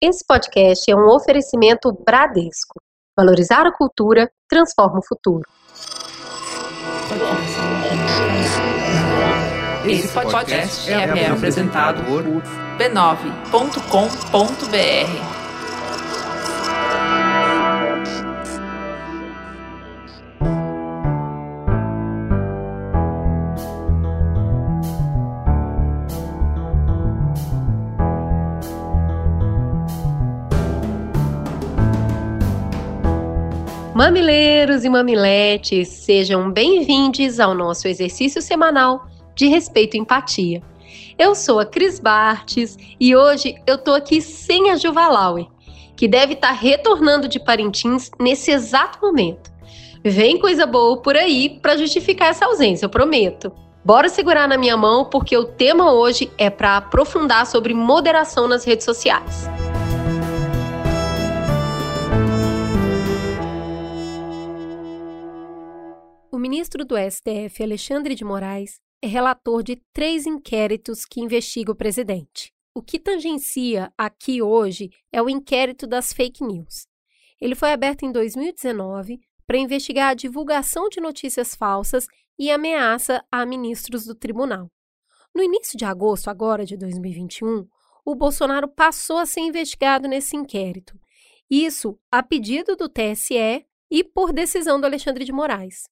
Esse podcast é um oferecimento Bradesco. Valorizar a cultura transforma o futuro. Esse podcast é, apresentado por b9.com.br. Mamileiros e mamiletes, sejam bem-vindos ao nosso exercício semanal de respeito e empatia. Eu sou a Cris Bartes e hoje eu tô aqui sem a Juva Lauer, que deve estar tá retornando de Parintins nesse exato momento. Vem coisa boa por aí para justificar essa ausência, eu prometo. Bora segurar na minha mão porque o tema hoje é para aprofundar sobre moderação nas redes sociais. O ministro do STF, Alexandre de Moraes, é relator de três inquéritos que investigam o presidente. O que tangencia aqui hoje é o inquérito das fake news. Ele foi aberto em 2019 para investigar a divulgação de notícias falsas e ameaça a ministros do tribunal. No início de agosto, agora de 2021, o Bolsonaro passou a ser investigado nesse inquérito. Isso a pedido do TSE e por decisão do Alexandre de Moraes.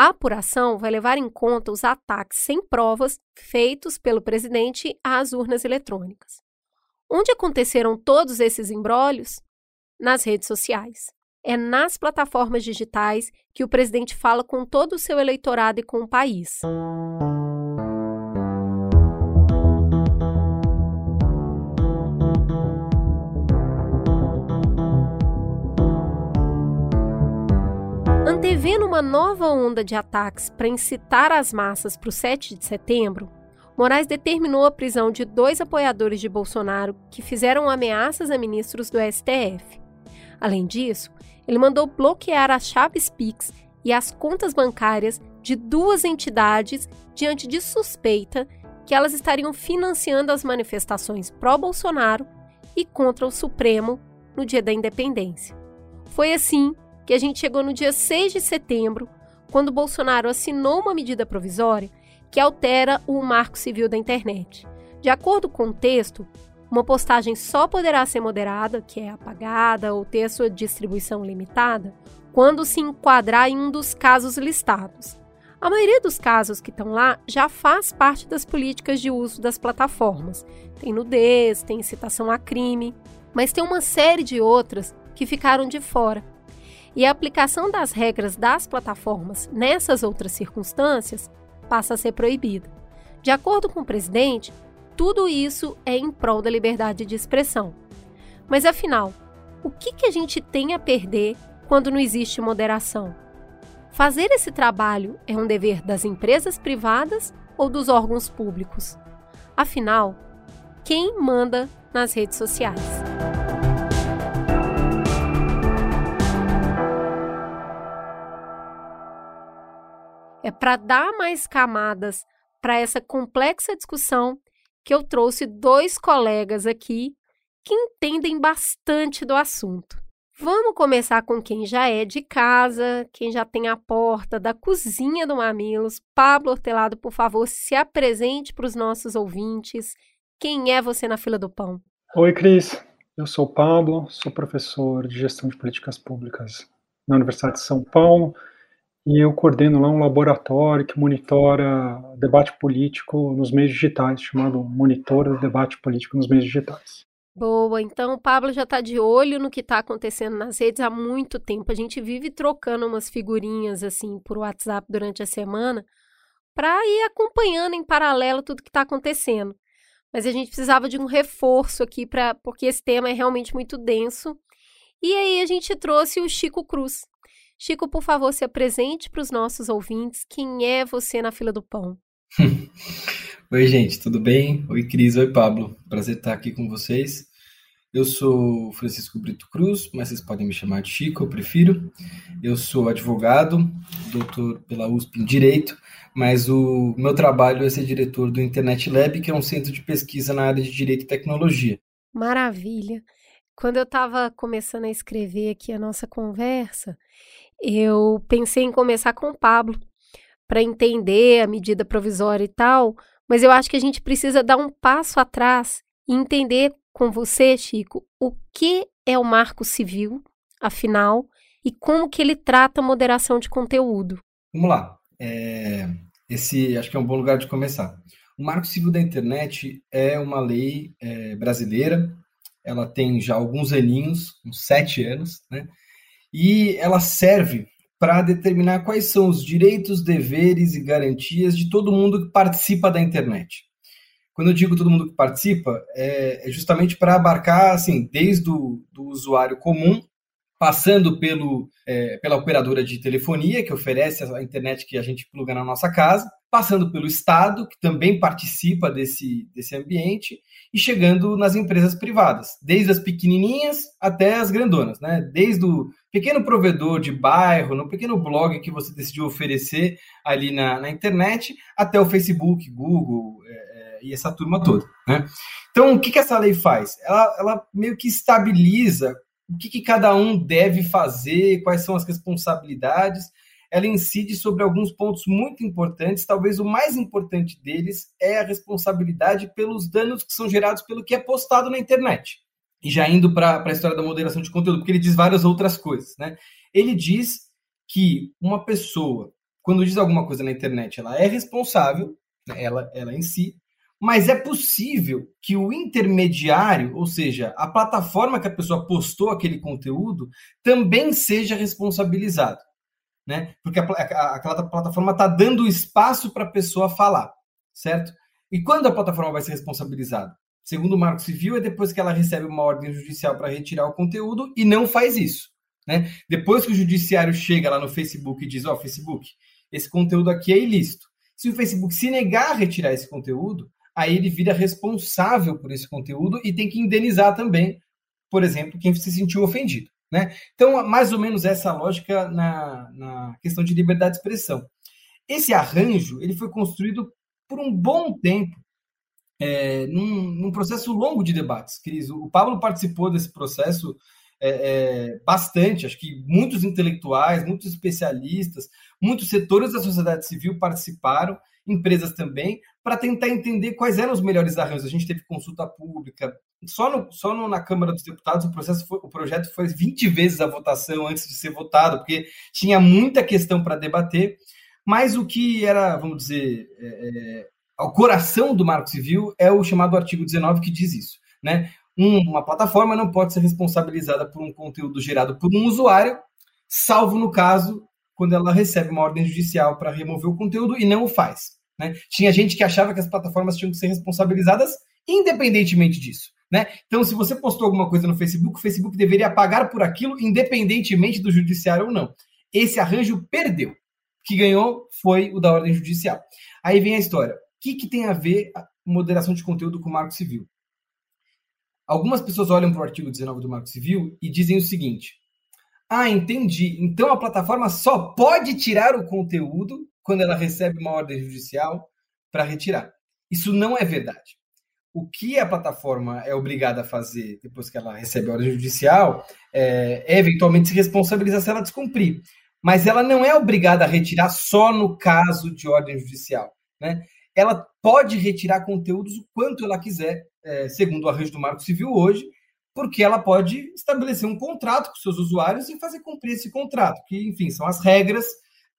A apuração vai levar em conta os ataques sem provas feitos pelo presidente às urnas eletrônicas. Onde aconteceram todos esses embrólios? Nas redes sociais. É nas plataformas digitais que o presidente fala com todo o seu eleitorado e com o país. Antevendo uma nova onda de ataques para incitar as massas para o 7 de setembro, Moraes determinou a prisão de dois apoiadores de Bolsonaro que fizeram ameaças a ministros do STF. Além disso, ele mandou bloquear as chaves Pix e as contas bancárias de duas entidades diante de suspeita que elas estariam financiando as manifestações pró-Bolsonaro e contra o Supremo no dia da independência. Foi assim que a gente chegou no dia 6 de setembro, quando Bolsonaro assinou uma medida provisória que altera o Marco Civil da Internet. De acordo com o texto, uma postagem só poderá ser moderada, que é apagada ou ter sua distribuição limitada, quando se enquadrar em um dos casos listados. A maioria dos casos que estão lá já faz parte das políticas de uso das plataformas. Tem nudez, tem incitação a crime, mas tem uma série de outras que ficaram de fora e a aplicação das regras das plataformas nessas outras circunstâncias passa a ser proibida. De acordo com o presidente, tudo isso é em prol da liberdade de expressão. Mas afinal, o que, a gente tem a perder quando não existe moderação? Fazer esse trabalho é um dever das empresas privadas ou dos órgãos públicos? Afinal, quem manda nas redes sociais? É para dar mais camadas para essa complexa discussão que eu trouxe dois colegas aqui que entendem bastante do assunto. Vamos começar com quem já é de casa, quem já tem a porta da cozinha do Mamilos. Pablo Hortelado, por favor, se apresente para os nossos ouvintes. Quem é você na fila do pão? Oi, Cris. Eu sou o Pablo, sou professor de gestão de políticas públicas na Universidade de São Paulo e eu coordeno lá um laboratório que monitora debate político nos meios digitais, chamado Monitor do Debate Político nos Meios Digitais. Boa, então o Pablo já está de olho no que está acontecendo nas redes há muito tempo. A gente vive trocando umas figurinhas assim por WhatsApp durante a semana para ir acompanhando em paralelo tudo que está acontecendo. Mas a gente precisava de um reforço aqui para porque esse tema é realmente muito denso. E aí a gente trouxe o Chico Cruz, Chico, por favor, se apresente para os nossos ouvintes. Quem é você na fila do pão? Oi, gente, tudo bem? Oi, Cris. Oi, Pablo. Prazer estar aqui com vocês. Eu sou Francisco Brito Cruz, mas vocês podem me chamar de Chico, eu prefiro. Eu sou advogado, doutor pela USP em Direito, mas o meu trabalho é ser diretor do Internet Lab, que é um centro de pesquisa na área de Direito e Tecnologia. Maravilha. Quando eu estava começando a escrever aqui a nossa conversa, eu pensei em começar com o Pablo para entender a medida provisória e tal, mas eu acho que a gente precisa dar um passo atrás e entender com você, Chico, o que é o Marco Civil, afinal, e como que ele trata a moderação de conteúdo. Vamos lá. É, esse acho que é um bom lugar de começar. O Marco Civil da Internet é uma lei é, brasileira, ela tem já alguns aninhos, uns sete anos, né? E ela serve para determinar quais são os direitos, deveres e garantias de todo mundo que participa da internet. Quando eu digo todo mundo que participa, é, é justamente para abarcar, assim, desde o do usuário comum, passando pelo, é, pela operadora de telefonia, que oferece a internet que a gente pluga na nossa casa, passando pelo Estado, que também participa desse, desse ambiente, e chegando nas empresas privadas, desde as pequenininhas até as grandonas, né? Desde o pequeno provedor de bairro, no pequeno blog que você decidiu oferecer ali na, na internet, até o Facebook, Google é, é, e essa turma toda, né? Então, o que, que essa lei faz? Ela, ela meio que estabiliza o que, que cada um deve fazer, quais são as responsabilidades, ela incide sobre alguns pontos muito importantes. Talvez o mais importante deles é a responsabilidade pelos danos que são gerados pelo que é postado na internet. E já indo para a história da moderação de conteúdo, porque ele diz várias outras coisas. Né? Ele diz que uma pessoa, quando diz alguma coisa na internet, ela é responsável, né? ela, ela em si, mas é possível que o intermediário, ou seja, a plataforma que a pessoa postou aquele conteúdo, também seja responsabilizado né? Porque a, a, aquela plataforma está dando espaço para a pessoa falar, certo? E quando a plataforma vai ser responsabilizada? Segundo o Marco Civil, é depois que ela recebe uma ordem judicial para retirar o conteúdo e não faz isso. Né? Depois que o judiciário chega lá no Facebook e diz: Ó, oh, Facebook, esse conteúdo aqui é ilícito. Se o Facebook se negar a retirar esse conteúdo, aí ele vira responsável por esse conteúdo e tem que indenizar também, por exemplo, quem se sentiu ofendido. Né? Então, mais ou menos essa lógica na, na questão de liberdade de expressão. Esse arranjo ele foi construído por um bom tempo, é, num, num, processo longo de debates, Cris. O Pablo participou desse processo é, é, bastante, acho que muitos intelectuais, muitos especialistas, muitos setores da sociedade civil participaram, empresas também, para tentar entender quais eram os melhores arranjos. A gente teve consulta pública. Só, no, só no, na Câmara dos Deputados o, processo foi, o projeto foi 20 vezes a votação antes de ser votado, porque tinha muita questão para debater. Mas o que era, vamos dizer, é, é, o coração do Marco Civil é o chamado artigo 19 que diz isso. Né? uma plataforma não pode ser responsabilizada por um conteúdo gerado por um usuário, salvo no caso quando ela recebe uma ordem judicial para remover o conteúdo e não o faz. Né? Tinha gente que achava que as plataformas tinham que ser responsabilizadas independentemente disso. Né? Então, se você postou alguma coisa no Facebook, o Facebook deveria pagar por aquilo, independentemente do judiciário ou não. Esse arranjo perdeu. O que ganhou foi o da ordem judicial. Aí vem a história. O que, que tem a ver a moderação de conteúdo com o Marco Civil? Algumas pessoas olham para o artigo 19 do Marco Civil e dizem o seguinte: ah, entendi. Então a plataforma só pode tirar o conteúdo quando ela recebe uma ordem judicial para retirar. Isso não é verdade. O que a plataforma é obrigada a fazer depois que ela recebe a ordem judicial é, é eventualmente se responsabilizar se ela descumprir. Mas ela não é obrigada a retirar só no caso de ordem judicial. Né? Ela pode retirar conteúdos o quanto ela quiser, é, segundo o arranjo do Marco Civil hoje, porque ela pode estabelecer um contrato com seus usuários e fazer cumprir esse contrato, que, enfim, são as regras,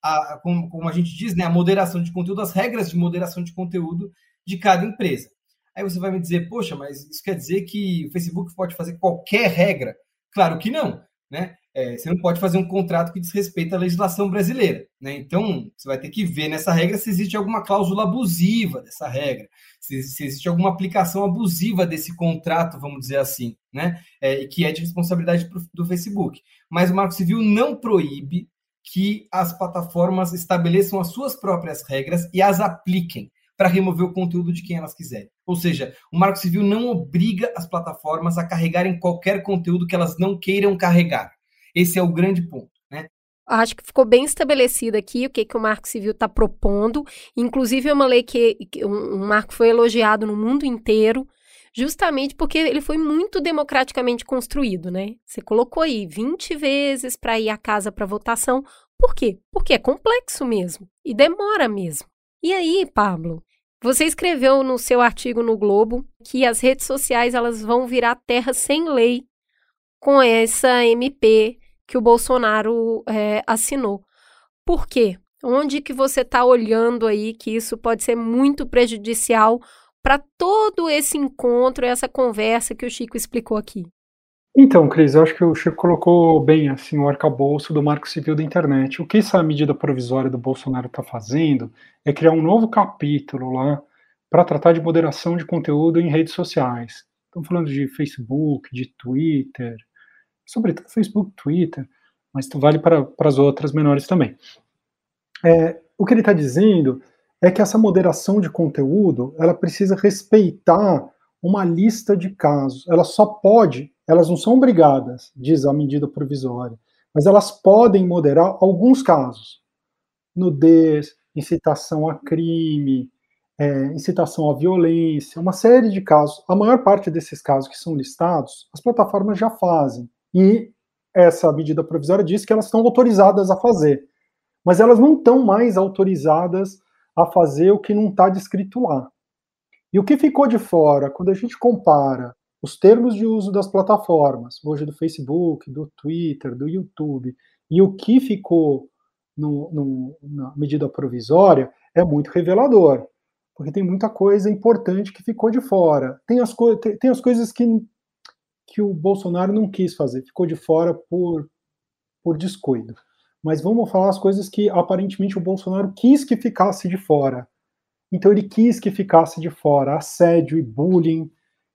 a, como, como, a gente diz, né, a moderação de conteúdo, as regras de moderação de conteúdo de cada empresa. Aí você vai me dizer, poxa, mas isso quer dizer que o Facebook pode fazer qualquer regra? Claro que não, né? É, você não pode fazer um contrato que desrespeita a legislação brasileira. Né? Então, você vai ter que ver nessa regra se existe alguma cláusula abusiva dessa regra, se, se existe alguma aplicação abusiva desse contrato, vamos dizer assim, né? É, que é de responsabilidade do Facebook. Mas o Marco Civil não proíbe que as plataformas estabeleçam as suas próprias regras e as apliquem para remover o conteúdo de quem elas quiserem. Ou seja, o Marco Civil não obriga as plataformas a carregarem qualquer conteúdo que elas não queiram carregar. Esse é o grande ponto. Né? Acho que ficou bem estabelecido aqui o que, que o Marco Civil está propondo. Inclusive, é uma lei que, que um, um marco foi elogiado no mundo inteiro, justamente porque ele foi muito democraticamente construído, né? Você colocou aí 20 vezes para ir à casa para votação. Por quê? Porque é complexo mesmo e demora mesmo. E aí, Pablo, você escreveu no seu artigo no Globo que as redes sociais elas vão virar terra sem lei com essa MP que o Bolsonaro é, assinou. Por quê? Onde que você está olhando aí que isso pode ser muito prejudicial para todo esse encontro, essa conversa que o Chico explicou aqui? Então, Cris, eu acho que o Chico colocou bem assim o arcabouço do Marco Civil da Internet. O que essa medida provisória do Bolsonaro está fazendo é criar um novo capítulo lá para tratar de moderação de conteúdo em redes sociais. Estamos falando de Facebook, de Twitter, sobretudo Facebook, Twitter, mas vale para, as outras menores também. É, o que ele está dizendo é que essa moderação de conteúdo ela precisa respeitar uma lista de casos. Ela só pode, elas não são obrigadas, diz a medida provisória, mas elas podem moderar alguns casos. Nudez, incitação a crime, é, incitação à violência, uma série de casos. A maior parte desses casos que são listados, as plataformas já fazem. E essa medida provisória diz que elas estão autorizadas a fazer mas elas não estão mais autorizadas a fazer o que não está descrito lá. E o que ficou de fora, quando a gente compara os termos de uso das plataformas, hoje do Facebook, do Twitter, do YouTube, e o que ficou no, no, na medida provisória, é muito revelador, porque tem muita coisa importante que ficou de fora. Tem as, co tem, tem as coisas que, que o Bolsonaro não quis fazer, ficou de fora por, por descuido mas vamos falar as coisas que aparentemente o Bolsonaro quis que ficasse de fora. Então ele quis que ficasse de fora assédio e bullying,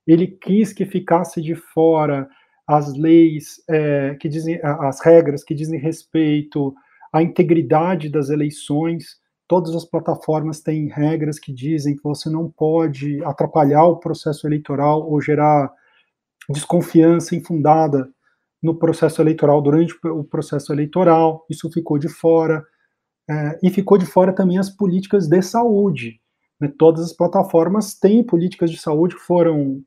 ele quis que ficasse de fora as leis é, que dizem, as regras que dizem respeito à integridade das eleições. Todas as plataformas têm regras que dizem que você não pode atrapalhar o processo eleitoral ou gerar desconfiança infundada no processo eleitoral, durante o processo eleitoral, isso ficou de fora, é, e ficou de fora também as políticas de saúde. Né? Todas as plataformas têm políticas de saúde que foram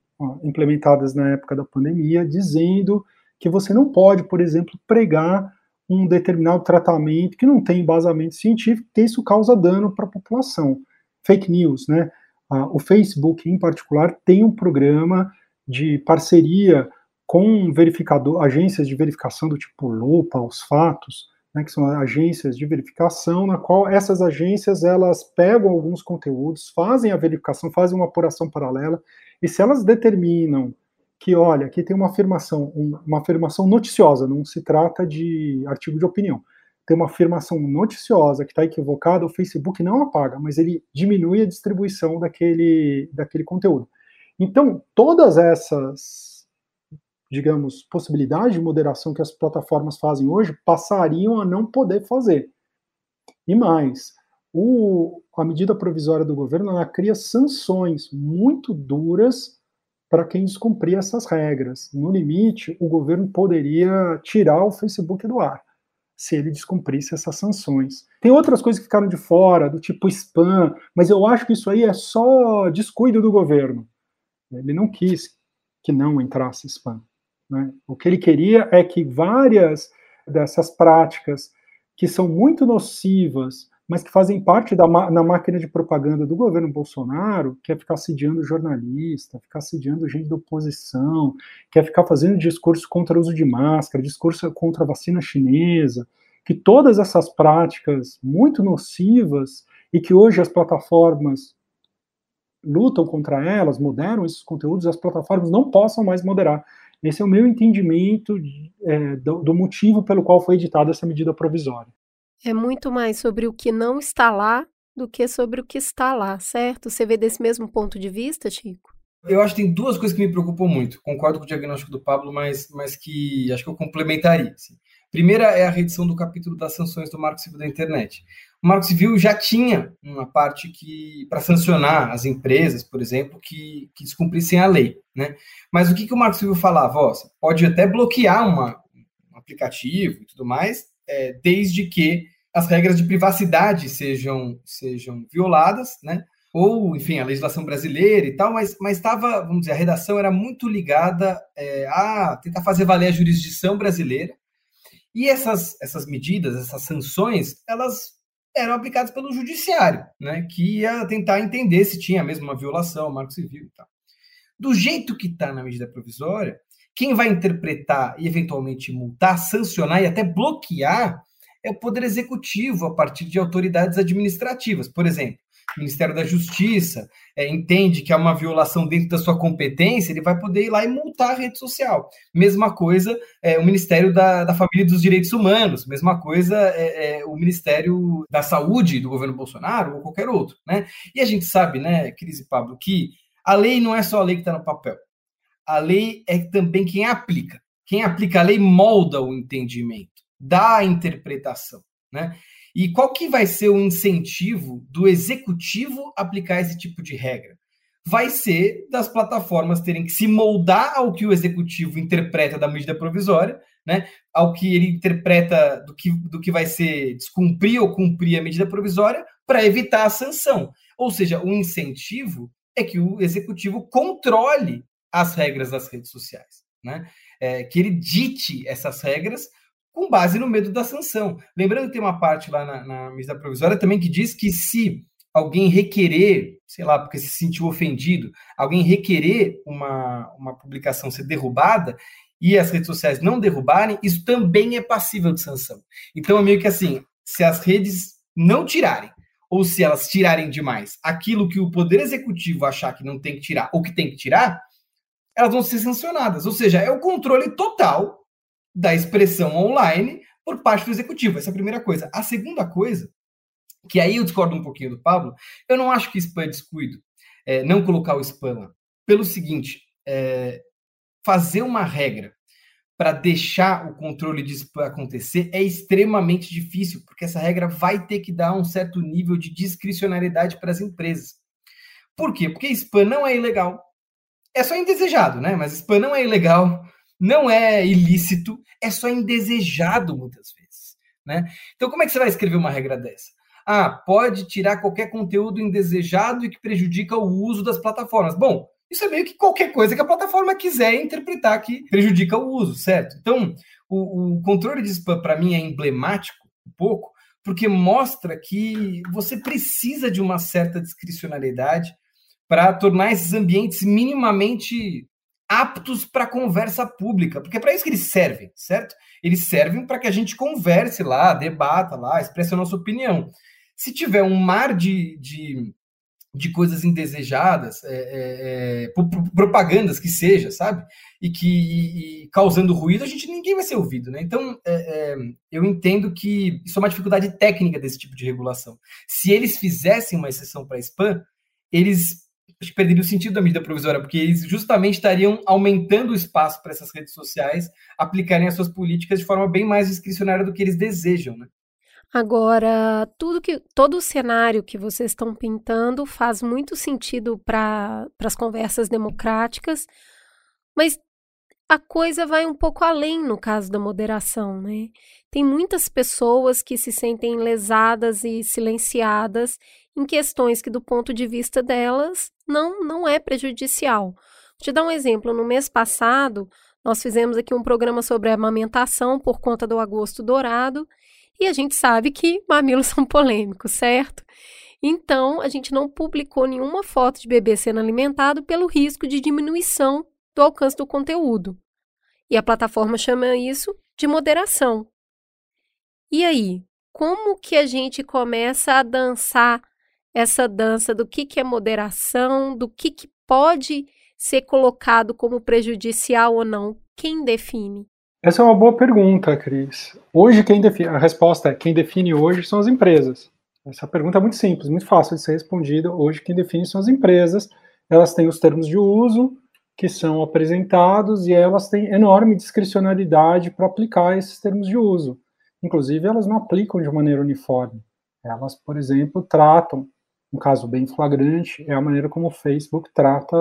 implementadas na época da pandemia, dizendo que você não pode, por exemplo, pregar um determinado tratamento que não tem embasamento científico, que isso causa dano para a população. Fake news, né? Ah, o Facebook, em particular, tem um programa de parceria com verificador, agências de verificação do tipo Lupa, os fatos, né, que são agências de verificação, na qual essas agências elas pegam alguns conteúdos, fazem a verificação, fazem uma apuração paralela, e se elas determinam que, olha, aqui tem uma afirmação, uma afirmação noticiosa, não se trata de artigo de opinião, tem uma afirmação noticiosa que está equivocada, o Facebook não apaga, mas ele diminui a distribuição daquele, daquele conteúdo. Então, todas essas digamos, possibilidade de moderação que as plataformas fazem hoje passariam a não poder fazer. E mais, o, a medida provisória do governo ela cria sanções muito duras para quem descumprir essas regras. No limite, o governo poderia tirar o Facebook do ar se ele descumprisse essas sanções. Tem outras coisas que ficaram de fora, do tipo spam, mas eu acho que isso aí é só descuido do governo. Ele não quis que não entrasse spam. Né? O que ele queria é que várias dessas práticas que são muito nocivas, mas que fazem parte da na máquina de propaganda do governo Bolsonaro, que é ficar sediando jornalista, ficar sediando gente da oposição, que é ficar fazendo discurso contra o uso de máscara, discurso contra a vacina chinesa, que todas essas práticas muito nocivas e que hoje as plataformas lutam contra elas, moderam esses conteúdos, as plataformas não possam mais moderar. Esse é o meu entendimento é, do, do motivo pelo qual foi editada essa medida provisória. É muito mais sobre o que não está lá do que sobre o que está lá, certo? Você vê desse mesmo ponto de vista, Chico? Eu acho que tem duas coisas que me preocupam muito. Concordo com o diagnóstico do Pablo, mas, mas que acho que eu complementaria. Assim. Primeira é a reedição do capítulo das sanções do Marco Civil da Internet. O Marco Civil já tinha uma parte que para sancionar as empresas, por exemplo, que, que descumprissem a lei, né? Mas o que, que o Marco Civil falava? Ó, pode até bloquear uma, um aplicativo e tudo mais, é, desde que as regras de privacidade sejam, sejam violadas, né? ou, enfim, a legislação brasileira e tal, mas estava, vamos dizer, a redação era muito ligada é, a tentar fazer valer a jurisdição brasileira, e essas, essas medidas, essas sanções, elas eram aplicadas pelo judiciário, né, que ia tentar entender se tinha mesmo uma violação, marco civil e tal. Do jeito que está na medida provisória, quem vai interpretar e eventualmente multar, sancionar e até bloquear é o Poder Executivo a partir de autoridades administrativas. Por exemplo, Ministério da Justiça é, entende que há uma violação dentro da sua competência, ele vai poder ir lá e multar a rede social. Mesma coisa é, o Ministério da, da Família e dos Direitos Humanos, mesma coisa é, é, o Ministério da Saúde do governo Bolsonaro ou qualquer outro. Né? E a gente sabe, né, Cris e Pablo, que a lei não é só a lei que está no papel. A lei é também quem aplica. Quem aplica a lei molda o entendimento, dá a interpretação. Né? E qual que vai ser o incentivo do executivo aplicar esse tipo de regra? Vai ser das plataformas terem que se moldar ao que o executivo interpreta da medida provisória, né? Ao que ele interpreta do que, do que vai ser descumprir ou cumprir a medida provisória para evitar a sanção. Ou seja, o incentivo é que o executivo controle as regras das redes sociais, né? É, que ele dite essas regras com base no medo da sanção. Lembrando que tem uma parte lá na, na provisória também que diz que se alguém requerer, sei lá, porque se sentiu ofendido, alguém requerer uma, uma publicação ser derrubada e as redes sociais não derrubarem, isso também é passível de sanção. Então é meio que assim, se as redes não tirarem, ou se elas tirarem demais aquilo que o Poder Executivo achar que não tem que tirar ou que tem que tirar, elas vão ser sancionadas. Ou seja, é o controle total da expressão online por parte do executivo. Essa é a primeira coisa. A segunda coisa, que aí eu discordo um pouquinho do Pablo, eu não acho que spam é descuido, é, não colocar o spam lá. Pelo seguinte, é, fazer uma regra para deixar o controle de spam acontecer é extremamente difícil, porque essa regra vai ter que dar um certo nível de discricionariedade para as empresas. Por quê? Porque spam não é ilegal. É só indesejado, né? Mas spam não é ilegal não é ilícito, é só indesejado muitas vezes. Né? Então, como é que você vai escrever uma regra dessa? Ah, pode tirar qualquer conteúdo indesejado e que prejudica o uso das plataformas. Bom, isso é meio que qualquer coisa que a plataforma quiser interpretar que prejudica o uso, certo? Então, o, o controle de spam, para mim, é emblemático um pouco, porque mostra que você precisa de uma certa discricionalidade para tornar esses ambientes minimamente aptos para conversa pública, porque é para isso que eles servem, certo? Eles servem para que a gente converse lá, debata lá, expresse a nossa opinião. Se tiver um mar de, de, de coisas indesejadas, é, é, é propagandas que seja, sabe? E que e, e causando ruído, a gente ninguém vai ser ouvido, né? Então, é, é, eu entendo que isso é uma dificuldade técnica desse tipo de regulação. Se eles fizessem uma exceção para spam, eles que perderia o sentido da medida provisória, porque eles justamente estariam aumentando o espaço para essas redes sociais aplicarem as suas políticas de forma bem mais discricionária do que eles desejam, né? Agora, tudo que todo o cenário que vocês estão pintando faz muito sentido para as conversas democráticas, mas a coisa vai um pouco além no caso da moderação, né? Tem muitas pessoas que se sentem lesadas e silenciadas em questões que, do ponto de vista delas, não, não é prejudicial. Vou te dar um exemplo. No mês passado, nós fizemos aqui um programa sobre amamentação por conta do agosto dourado, e a gente sabe que mamilos são polêmicos, certo? Então, a gente não publicou nenhuma foto de bebê sendo alimentado pelo risco de diminuição do alcance do conteúdo. E a plataforma chama isso de moderação. E aí, como que a gente começa a dançar essa dança do que, que é moderação, do que, que pode ser colocado como prejudicial ou não? Quem define? Essa é uma boa pergunta, Cris. Hoje, quem define, a resposta é quem define hoje são as empresas. Essa pergunta é muito simples, muito fácil de ser respondida. Hoje, quem define são as empresas. Elas têm os termos de uso que são apresentados e elas têm enorme discricionalidade para aplicar esses termos de uso. Inclusive, elas não aplicam de maneira uniforme. Elas, por exemplo, tratam um caso bem flagrante é a maneira como o Facebook trata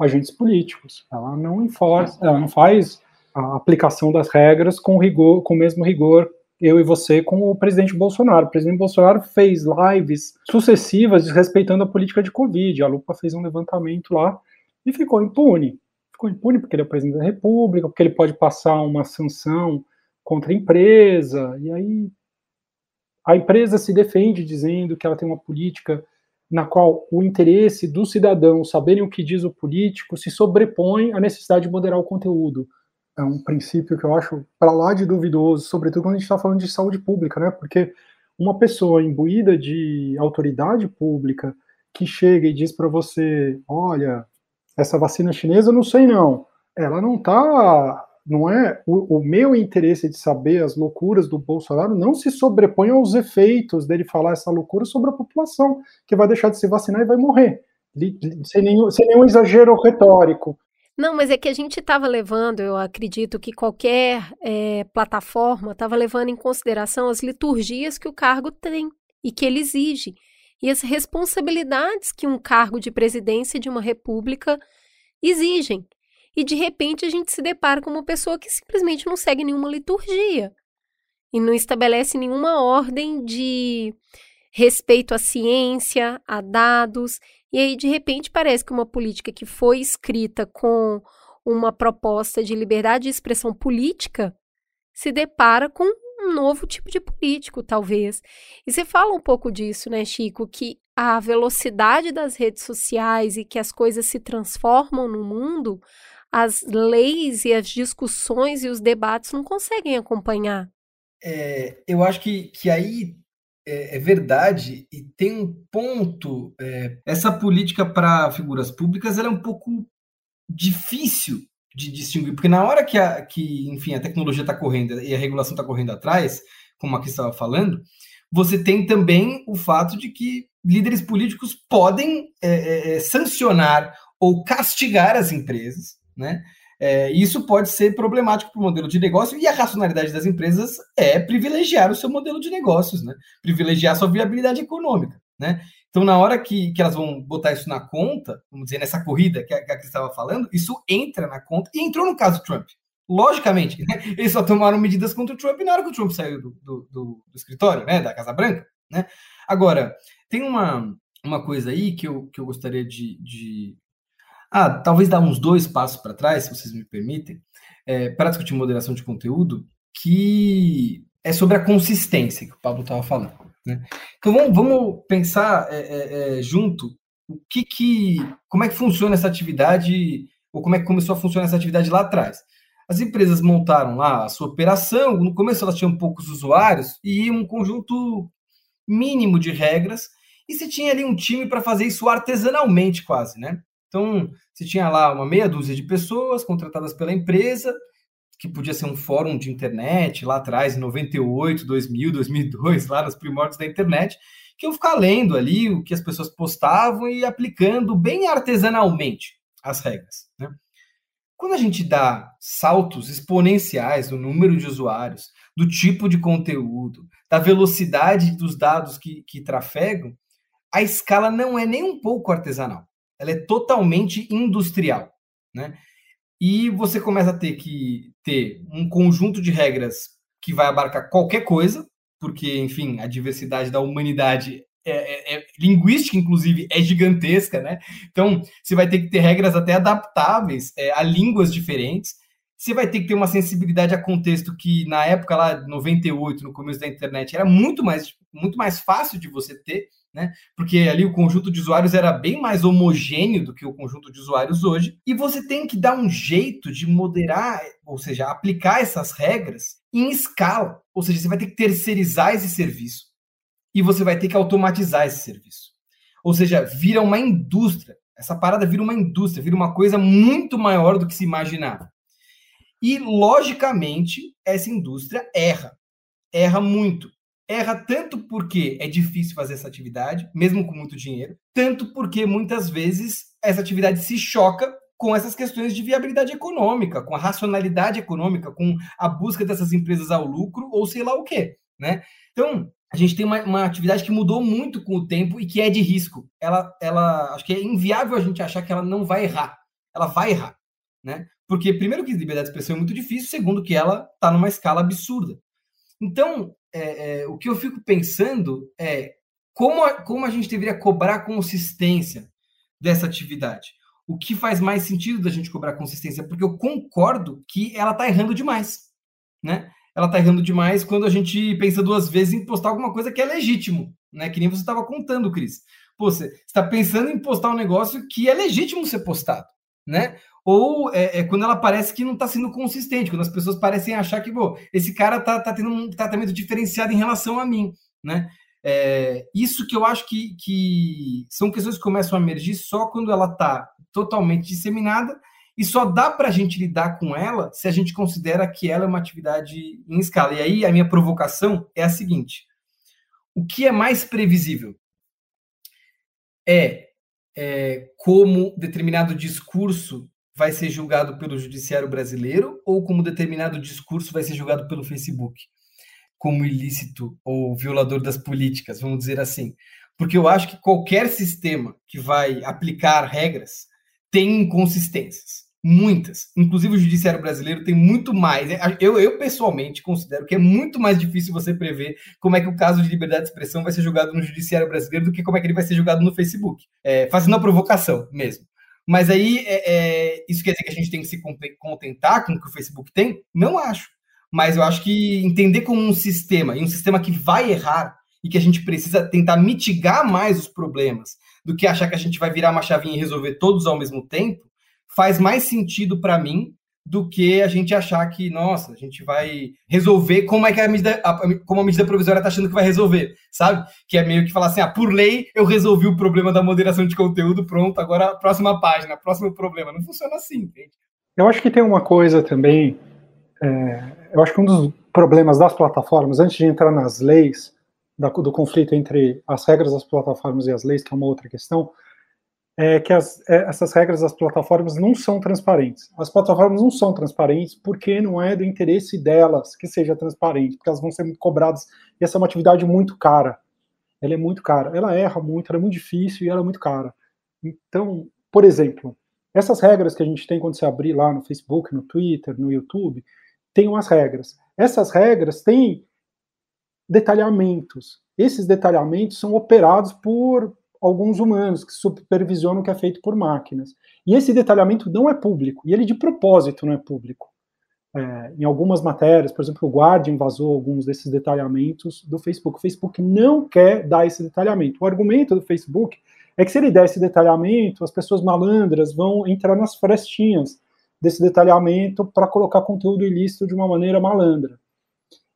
agentes políticos. Ela não enforça, ela não faz a aplicação das regras com rigor, com o mesmo rigor eu e você com o presidente Bolsonaro. O presidente Bolsonaro fez lives sucessivas desrespeitando a política de Covid. A Lupa fez um levantamento lá e ficou impune. Ficou impune porque ele é presidente da República, porque ele pode passar uma sanção contra a empresa, e aí a empresa se defende dizendo que ela tem uma política na qual o interesse do cidadão saberem o que diz o político se sobrepõe à necessidade de moderar o conteúdo é um princípio que eu acho para lá de duvidoso, sobretudo quando a gente está falando de saúde pública, né? Porque uma pessoa imbuída de autoridade pública que chega e diz para você, olha, essa vacina chinesa eu não sei não, ela não está, não é o, o, meu interesse de saber as loucuras do Bolsonaro não se sobrepõe aos efeitos dele falar essa loucura sobre a população que vai deixar de se vacinar e vai morrer, sem nenhum, sem nenhum exagero retórico. Não, mas é que a gente estava levando, eu acredito que qualquer é, plataforma estava levando em consideração as liturgias que o cargo tem e que ele exige, e as responsabilidades que um cargo de presidência de uma república exigem. E de repente a gente se depara com uma pessoa que simplesmente não segue nenhuma liturgia e não estabelece nenhuma ordem de respeito à ciência, a dados e aí, de repente, parece que uma política que foi escrita com uma proposta de liberdade de expressão política se depara com um novo tipo de político, talvez. E você fala um pouco disso, né, Chico, que a velocidade das redes sociais e que as coisas se transformam no mundo, as leis e as discussões e os debates não conseguem acompanhar. É, eu acho que, que aí é, é verdade e tem um ponto. É, essa política para figuras públicas é um pouco difícil de distinguir, porque na hora que, a, que enfim, a tecnologia está correndo e a regulação está correndo atrás, como aqui estava falando, você tem também o fato de que líderes políticos podem é, é, é sancionar ou castigar as empresas, né? É, isso pode ser problemático para o modelo de negócio e a racionalidade das empresas é privilegiar o seu modelo de negócios, né? privilegiar a sua viabilidade econômica. Né? Então, na hora que, que elas vão botar isso na conta, vamos dizer, nessa corrida que a, que a estava falando, isso entra na conta e entrou no caso Trump. Logicamente, né? eles só tomaram medidas contra o Trump na hora que o Trump saiu do, do, do, do escritório, né? da Casa Branca. Né? Agora, tem uma, uma coisa aí que eu, que eu gostaria de, de ah, talvez dar uns dois passos para trás, se vocês me permitem, é, para discutir moderação de conteúdo, que é sobre a consistência que o Pablo estava falando. Né? Então vamos, vamos pensar é, é, é, junto o que, que, como é que funciona essa atividade, ou como é que começou a funcionar essa atividade lá atrás. As empresas montaram lá a sua operação, no começo elas tinham poucos usuários e um conjunto mínimo de regras, e se tinha ali um time para fazer isso artesanalmente quase, né? Então, você tinha lá uma meia dúzia de pessoas contratadas pela empresa, que podia ser um fórum de internet lá atrás, em 98, 2000, 2002, lá nos primórdios da internet, que eu ficar lendo ali o que as pessoas postavam e aplicando bem artesanalmente as regras. Né? Quando a gente dá saltos exponenciais no número de usuários, do tipo de conteúdo, da velocidade dos dados que, que trafegam, a escala não é nem um pouco artesanal ela é totalmente industrial, né? E você começa a ter que ter um conjunto de regras que vai abarcar qualquer coisa, porque, enfim, a diversidade da humanidade é, é, é, linguística, inclusive, é gigantesca, né? Então, você vai ter que ter regras até adaptáveis é, a línguas diferentes. Você vai ter que ter uma sensibilidade a contexto que, na época lá, 98, no começo da internet, era muito mais, muito mais fácil de você ter né? Porque ali o conjunto de usuários era bem mais homogêneo do que o conjunto de usuários hoje, e você tem que dar um jeito de moderar, ou seja, aplicar essas regras em escala. Ou seja, você vai ter que terceirizar esse serviço e você vai ter que automatizar esse serviço. Ou seja, vira uma indústria. Essa parada vira uma indústria, vira uma coisa muito maior do que se imaginava. E, logicamente, essa indústria erra. Erra muito. Erra tanto porque é difícil fazer essa atividade, mesmo com muito dinheiro, tanto porque muitas vezes essa atividade se choca com essas questões de viabilidade econômica, com a racionalidade econômica, com a busca dessas empresas ao lucro ou sei lá o quê, né? Então, a gente tem uma, uma, atividade que mudou muito com o tempo e que é de risco. Ela, ela, acho que é inviável a gente achar que ela não vai errar. Ela vai errar, né? Porque primeiro que liberdade de expressão é muito difícil, segundo que ela está numa escala absurda. Então, é, é, o que eu fico pensando é como a, como a gente deveria cobrar consistência dessa atividade. O que faz mais sentido da gente cobrar consistência? Porque eu concordo que ela está errando demais, né? Ela está errando demais quando a gente pensa duas vezes em postar alguma coisa que é legítimo, né? Que nem você estava contando, Cris. Pô, você está pensando em postar um negócio que é legítimo ser postado, né? Ou é, é quando ela parece que não está sendo consistente, quando as pessoas parecem achar que, pô, esse cara tá, tá tendo um tratamento diferenciado em relação a mim, né? É, isso que eu acho que, que são questões que começam a emergir só quando ela está totalmente disseminada e só dá para a gente lidar com ela se a gente considera que ela é uma atividade em escala. E aí a minha provocação é a seguinte: o que é mais previsível é, é como determinado discurso vai ser julgado pelo judiciário brasileiro ou como determinado discurso vai ser julgado pelo Facebook? como ilícito ou violador das políticas, vamos dizer assim. Porque eu acho que qualquer sistema que vai aplicar regras tem inconsistências. Muitas. Inclusive o judiciário brasileiro tem muito mais. Eu, eu pessoalmente considero que é muito mais difícil você prever como é que o caso de liberdade de expressão vai ser julgado no judiciário brasileiro do que como é que ele vai ser julgado no Facebook. É, fazendo a provocação mesmo. Mas aí, é, é, isso quer dizer que a gente tem que se contentar com o que o Facebook tem? Não acho mas eu acho que entender como um sistema, e um sistema que vai errar, e que a gente precisa tentar mitigar mais os problemas, do que achar que a gente vai virar uma chavinha e resolver todos ao mesmo tempo, faz mais sentido para mim do que a gente achar que, nossa, a gente vai resolver como é que a medida, como a medida provisória está achando que vai resolver, sabe? Que é meio que falar assim, ah, por lei eu resolvi o problema da moderação de conteúdo, pronto, agora próxima página, próximo problema. Não funciona assim, entende? Eu acho que tem uma coisa também é, eu acho que um dos problemas das plataformas, antes de entrar nas leis, da, do conflito entre as regras das plataformas e as leis, que é uma outra questão, é que as, é, essas regras das plataformas não são transparentes. As plataformas não são transparentes porque não é do interesse delas que seja transparente, porque elas vão ser muito cobradas, e essa é uma atividade muito cara. Ela é muito cara. Ela erra muito, ela é muito difícil e ela é muito cara. Então, por exemplo, essas regras que a gente tem quando você abrir lá no Facebook, no Twitter, no YouTube, tem umas regras. Essas regras têm detalhamentos. Esses detalhamentos são operados por alguns humanos que supervisionam o que é feito por máquinas. E esse detalhamento não é público, e ele de propósito não é público. É, em algumas matérias, por exemplo, o Guardian vazou alguns desses detalhamentos do Facebook. O Facebook não quer dar esse detalhamento. O argumento do Facebook é que se ele der esse detalhamento, as pessoas malandras vão entrar nas frestinhas desse detalhamento para colocar conteúdo ilícito de uma maneira malandra.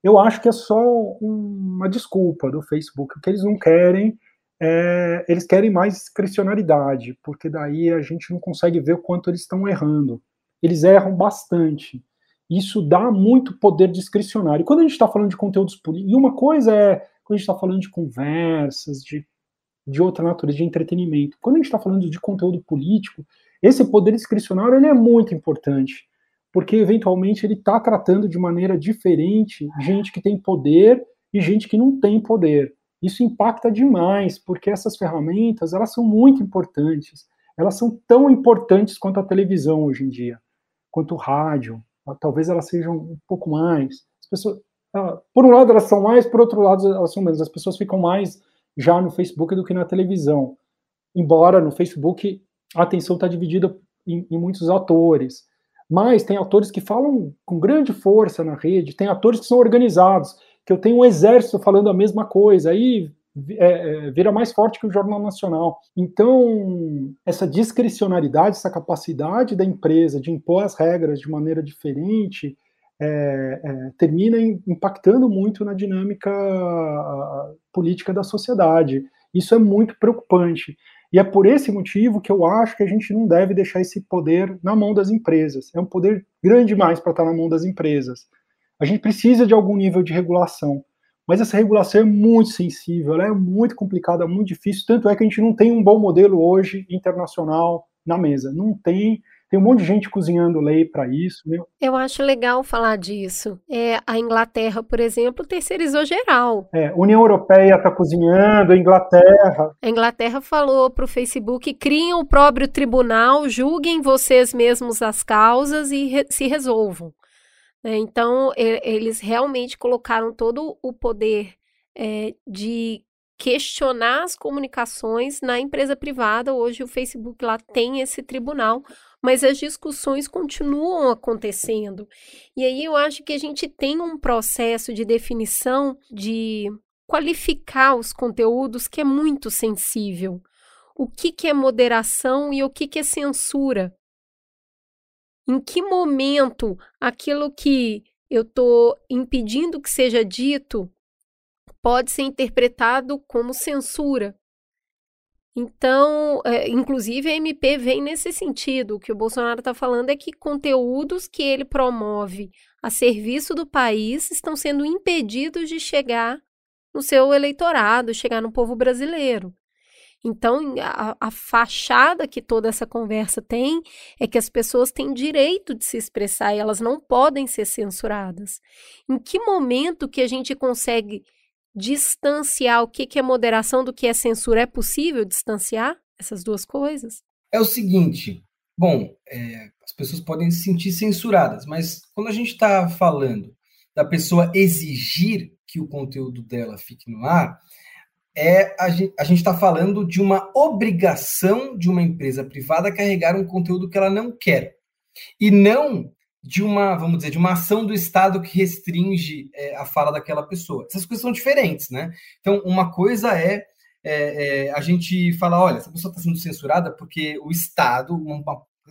Eu acho que é só uma desculpa do Facebook. Que eles não querem é, eles querem mais discricionalidade, porque daí a gente não consegue ver o quanto eles estão errando. Eles erram bastante. Isso dá muito poder discricionário. Quando a gente está falando de conteúdos políticos, e uma coisa é quando a gente está falando de conversas, de, de outra natureza, de entretenimento. Quando a gente está falando de conteúdo político, esse poder discricionário ele é muito importante, porque eventualmente ele está tratando de maneira diferente gente que tem poder e gente que não tem poder. Isso impacta demais, porque essas ferramentas elas são muito importantes. Elas são tão importantes quanto a televisão hoje em dia, quanto o rádio. Talvez elas sejam um pouco mais. As pessoas, por um lado elas são mais, por outro lado elas são menos. As pessoas ficam mais já no Facebook do que na televisão. Embora no Facebook a atenção está dividida em, em, muitos atores. Mas tem atores que falam com grande força na rede, tem atores que são organizados, que eu tenho um exército falando a mesma coisa, aí é, é, vira mais forte que o Jornal Nacional. Então, essa discricionalidade, essa capacidade da empresa de impor as regras de maneira diferente, é, é, termina impactando muito na dinâmica política da sociedade. Isso é muito preocupante. E é por esse motivo que eu acho que a gente não deve deixar esse poder na mão das empresas. É um poder grande demais para estar na mão das empresas. A gente precisa de algum nível de regulação. Mas essa regulação é muito sensível, ela é muito complicada, muito difícil. Tanto é que a gente não tem um bom modelo hoje internacional na mesa. Não tem tem um monte de gente cozinhando lei para isso. Né? Eu acho legal falar disso. É, a Inglaterra, por exemplo, terceirizou geral. É, a União Europeia está cozinhando, a Inglaterra. A Inglaterra falou para o Facebook: criem o próprio tribunal, julguem vocês mesmos as causas e re se resolvam. Né? Então, eles realmente colocaram todo o poder é, de questionar as comunicações na empresa privada. Hoje o Facebook lá tem esse tribunal, mas as discussões continuam acontecendo. E aí eu acho que a gente tem um processo de definição de qualificar os conteúdos que é muito sensível. O que, que é moderação e o que, que é censura? Em que momento aquilo que eu estou impedindo que seja dito pode ser interpretado como censura? Então, é, inclusive a MP vem nesse sentido. O que o Bolsonaro está falando é que conteúdos que ele promove a serviço do país estão sendo impedidos de chegar no seu eleitorado, chegar no povo brasileiro. Então, a, a, fachada que toda essa conversa tem é que as pessoas têm direito de se expressar e elas não podem ser censuradas. Em que momento que a gente consegue distanciar o que, que é moderação do que é censura? É possível distanciar essas duas coisas? É o seguinte, bom, é, as pessoas podem se sentir censuradas, mas quando a gente está falando da pessoa exigir que o conteúdo dela fique no ar, é a gente está falando de uma obrigação de uma empresa privada carregar um conteúdo que ela não quer. E não de uma, vamos dizer, de uma ação do Estado que restringe é, a fala daquela pessoa. Essas coisas são diferentes, né? Então, uma coisa é, é, é a gente falar, olha, essa pessoa está sendo censurada porque o Estado,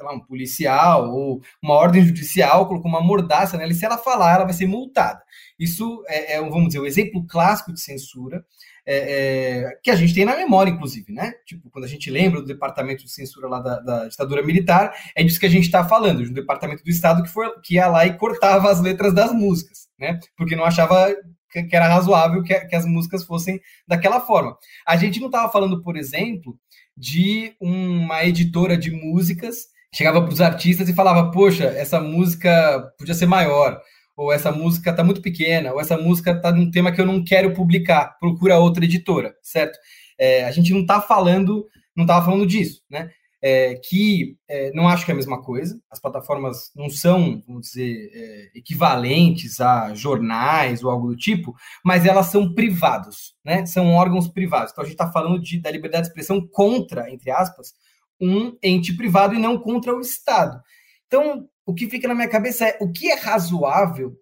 lá, um policial ou uma ordem judicial colocou uma mordaça nela e se ela falar, ela vai ser multada. Isso é, é vamos dizer, o um exemplo clássico de censura é, é, que a gente tem na memória, inclusive, né? Tipo, quando a gente lembra do departamento de censura lá da, da ditadura militar, é disso que a gente está falando, de um departamento do Estado que, foi, que ia lá e cortava as letras das músicas, né? Porque não achava que, que era razoável que, que as músicas fossem daquela forma. A gente não estava falando, por exemplo, de uma editora de músicas chegava para os artistas e falava: Poxa, essa música podia ser maior ou essa música está muito pequena, ou essa música está num tema que eu não quero publicar, procura outra editora, certo? É, a gente não está falando, não estava falando disso, né? É, que é, não acho que é a mesma coisa, as plataformas não são, vamos dizer, é, equivalentes a jornais ou algo do tipo, mas elas são privados, né? São órgãos privados. Então a gente está falando de, da liberdade de expressão contra, entre aspas, um ente privado e não contra o Estado. Então, o que fica na minha cabeça é o que é razoável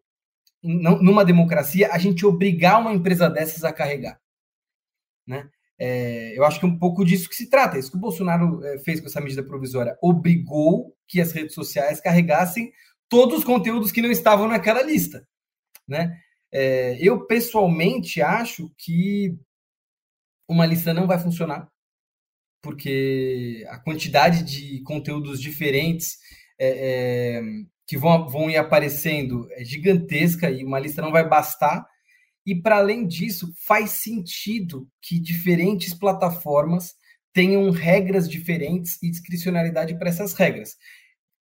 numa democracia a gente obrigar uma empresa dessas a carregar, né? É, eu acho que é um pouco disso que se trata. Isso que o Bolsonaro é, fez com essa medida provisória obrigou que as redes sociais carregassem todos os conteúdos que não estavam naquela lista, né? É, eu pessoalmente acho que uma lista não vai funcionar porque a quantidade de conteúdos diferentes é, é, que vão, vão ir aparecendo é gigantesca e uma lista não vai bastar. E para além disso, faz sentido que diferentes plataformas tenham regras diferentes e discricionalidade para essas regras.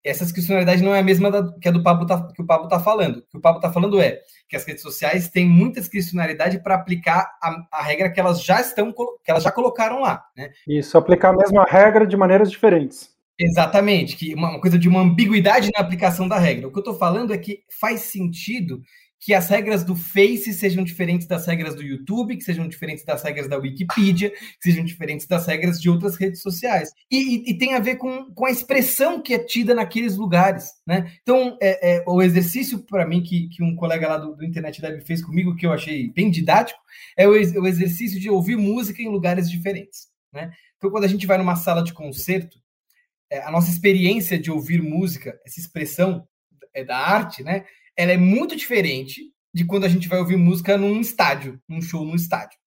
Essa discricionalidade não é a mesma da, que a do Pablo tá, que o Pablo está falando. O que o Pablo está falando é que as redes sociais têm muita discricionalidade para aplicar a, a, regra que elas já estão que elas já colocaram lá. Né? Isso, aplicar a mesma regra de maneiras diferentes. Exatamente, que uma, coisa de uma ambiguidade na aplicação da regra. O que eu estou falando é que faz sentido que as regras do Face sejam diferentes das regras do YouTube, que sejam diferentes das regras da Wikipedia, que sejam diferentes das regras de outras redes sociais. E, e, e tem a ver com, com a expressão que é tida naqueles lugares. Né? Então, é, é o exercício, para mim, que, que um colega lá do, do Internet Lab fez comigo, que eu achei bem didático, é o, o exercício de ouvir música em lugares diferentes. Né? Então, quando a gente vai numa sala de concerto, é, a nossa experiência de ouvir música, essa expressão é, da arte, né? Ela é muito diferente de quando a gente vai ouvir música num estádio, num show no estádio.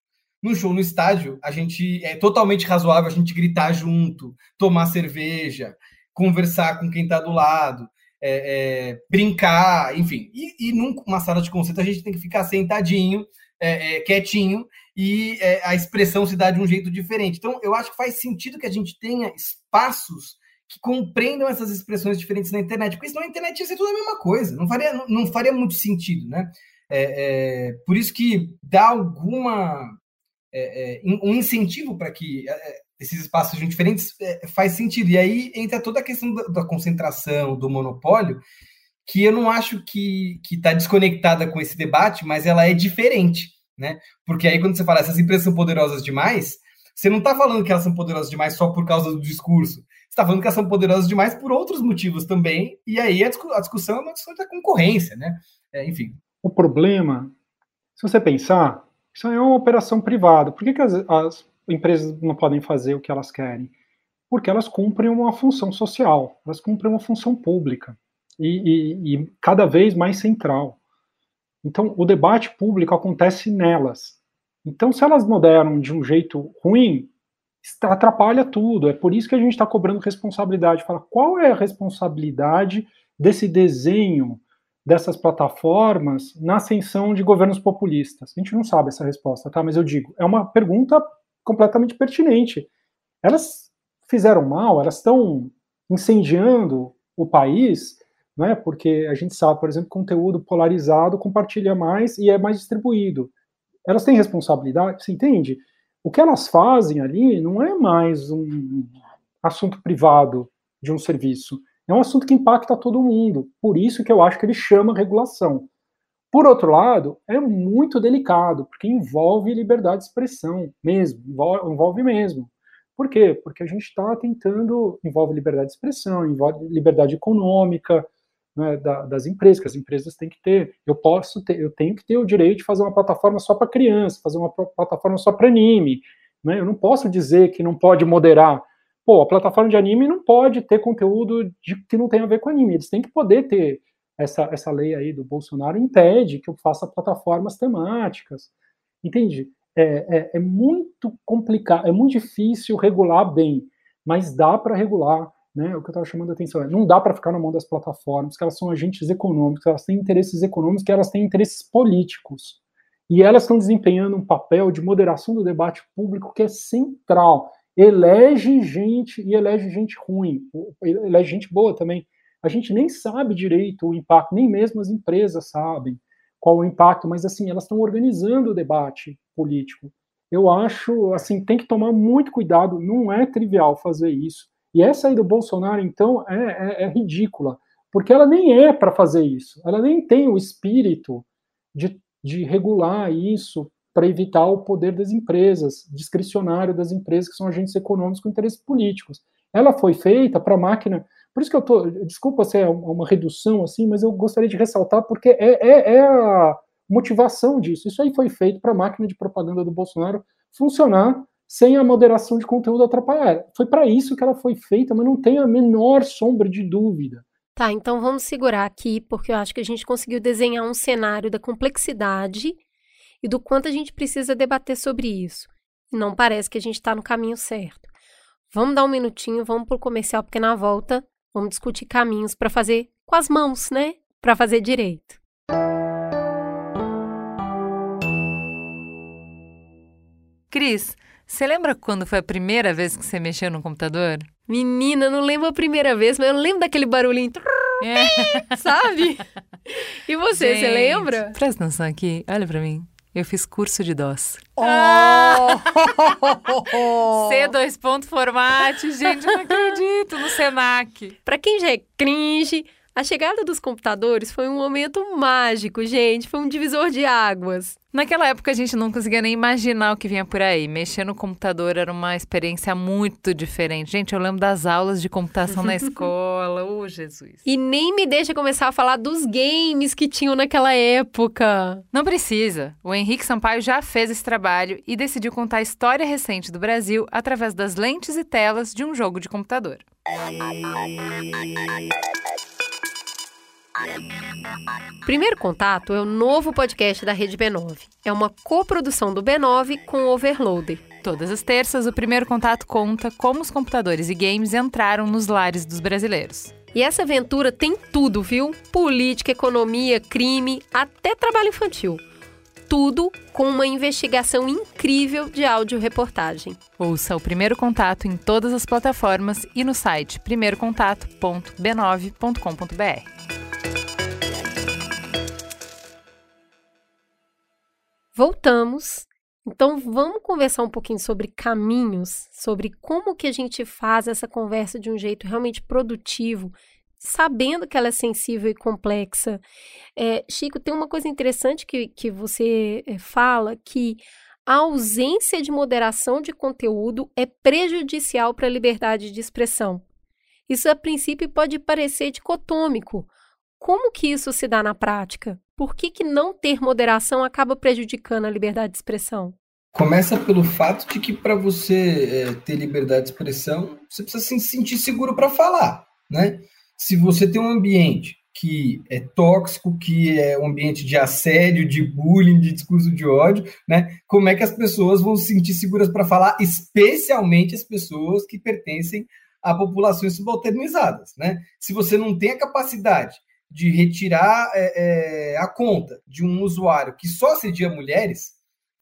Num show no estádio, a gente é totalmente razoável a gente gritar junto, tomar cerveja, conversar com quem está do lado, é, é, brincar, enfim. E, e numa sala de concerto a gente tem que ficar sentadinho, é, é quietinho, e é, a expressão se dá de um jeito diferente. Então, eu acho que faz sentido que a gente tenha espaços que compreendam essas expressões diferentes na internet, porque senão a internet ia ser tudo a mesma coisa, não faria, não, não faria muito sentido, né? É, é, por isso que dá alguma é, é um incentivo para que é, esses espaços diferentes é, faz sentido. E aí entra toda a questão da, da, concentração, do monopólio, que eu não acho que está desconectada com esse debate, mas ela é diferente, né? Porque aí quando você fala essas empresas são poderosas demais, você não está falando que elas são poderosas demais só por causa do discurso. Está falando que elas são poderosas demais por outros motivos também. E aí a, discussão é uma discussão da concorrência, né? É, enfim. O problema, se você pensar, isso é uma operação privada. Por que, que as, as empresas não podem fazer o que elas querem? Porque elas cumprem uma função social, elas cumprem uma função pública e, e, e cada vez mais central. Então, o debate público acontece nelas. Então, se elas moderam de um jeito ruim, atrapalha tudo. É por isso que a gente está cobrando responsabilidade. Fala, qual é a responsabilidade desse desenho dessas plataformas na ascensão de governos populistas? A gente não sabe essa resposta, tá? Mas eu digo, é uma pergunta completamente pertinente. Elas fizeram mal, elas estão incendiando o país, né? Porque a gente sabe, por exemplo, conteúdo polarizado compartilha mais e é mais distribuído elas têm responsabilidade, você entende? O que elas fazem ali não é mais um assunto privado de um serviço, é um assunto que impacta todo mundo. Por isso que eu acho que ele chama regulação. Por outro lado, é muito delicado, porque envolve liberdade de expressão mesmo, envolve mesmo. Por quê? Porque a gente está tentando, envolve liberdade de expressão, envolve liberdade econômica, né, da, das empresas, que as empresas têm que ter. Eu posso ter, eu tenho que ter o direito de fazer uma plataforma só para criança, fazer uma plataforma só para anime. Né? Eu não posso dizer que não pode moderar. Pô, a plataforma de anime não pode ter conteúdo de, que não tem a ver com anime. Eles têm que poder ter essa, essa lei aí do Bolsonaro impede que eu faça plataformas temáticas. Entende? É, é, é muito complicado, é muito difícil regular bem, mas dá para regular né, o que eu estava chamando a atenção é, não dá para ficar na mão das plataformas, que elas são agentes econômicos, elas têm interesses econômicos, que elas têm interesses políticos. E elas estão desempenhando um papel de moderação do debate público que é central. Elege gente e elege gente ruim, elege gente boa também. A gente nem sabe direito o impacto, nem mesmo as empresas sabem qual o impacto, mas assim, elas estão organizando o debate político. Eu acho, assim, tem que tomar muito cuidado, não é trivial fazer isso e essa aí do Bolsonaro, então, é, é, é ridícula, porque ela nem é para fazer isso, ela nem tem o espírito de, de regular isso para evitar o poder das empresas, discricionário das empresas que são agentes econômicos com interesses políticos. Ela foi feita para a máquina. Por isso que eu tô. Desculpa ser uma redução assim, mas eu gostaria de ressaltar porque é, é, é a motivação disso. Isso aí foi feito para a máquina de propaganda do Bolsonaro funcionar sem a moderação de conteúdo atrapalhar. Foi para isso que ela foi feita, mas não tem a menor sombra de dúvida. Tá, então vamos segurar aqui, porque eu acho que a gente conseguiu desenhar um cenário da complexidade e do quanto a gente precisa debater sobre isso. Não parece que a gente está no caminho certo. Vamos dar um minutinho, vamos para o comercial, porque na volta vamos discutir caminhos para fazer com as mãos, né? Para fazer direito. Cris, você lembra quando foi a primeira vez que você mexeu no computador? Menina, não lembro a primeira vez, mas eu lembro daquele barulhinho. É. Sabe? E você, Gente, você lembra? Presta atenção aqui, olha pra mim. Eu fiz curso de DOS. Oh! C2 ponto format, gente, não acredito, no Senac. Pra quem já é cringe, a chegada dos computadores foi um momento mágico, gente. Foi um divisor de águas. Naquela época a gente não conseguia nem imaginar o que vinha por aí. Mexer no computador era uma experiência muito diferente. Gente, eu lembro das aulas de computação na escola. Ô, oh, Jesus. E nem me deixa começar a falar dos games que tinham naquela época. Não precisa. O Henrique Sampaio já fez esse trabalho e decidiu contar a história recente do Brasil através das lentes e telas de um jogo de computador. Primeiro Contato é o novo podcast da Rede B9. É uma coprodução do B9 com o Overloader. Todas as terças, o Primeiro Contato conta como os computadores e games entraram nos lares dos brasileiros. E essa aventura tem tudo, viu? Política, economia, crime, até trabalho infantil. Tudo com uma investigação incrível de áudio-reportagem. Ouça o Primeiro Contato em todas as plataformas e no site primeirocontato.b9.com.br. Voltamos. Então vamos conversar um pouquinho sobre caminhos, sobre como que a gente faz essa conversa de um jeito realmente produtivo, sabendo que ela é sensível e complexa. É, Chico, tem uma coisa interessante que, que você é, fala, que a ausência de moderação de conteúdo é prejudicial para a liberdade de expressão. Isso, a princípio, pode parecer dicotômico. Como que isso se dá na prática? Por que, que não ter moderação acaba prejudicando a liberdade de expressão? Começa pelo fato de que para você é, ter liberdade de expressão, você precisa se sentir seguro para falar, né? Se você tem um ambiente que é tóxico, que é um ambiente de assédio, de bullying, de discurso de ódio, né? Como é que as pessoas vão se sentir seguras para falar, especialmente as pessoas que pertencem a populações subalternizadas, né? Se você não tem a capacidade de retirar é, é, a conta de um usuário que só assedia mulheres,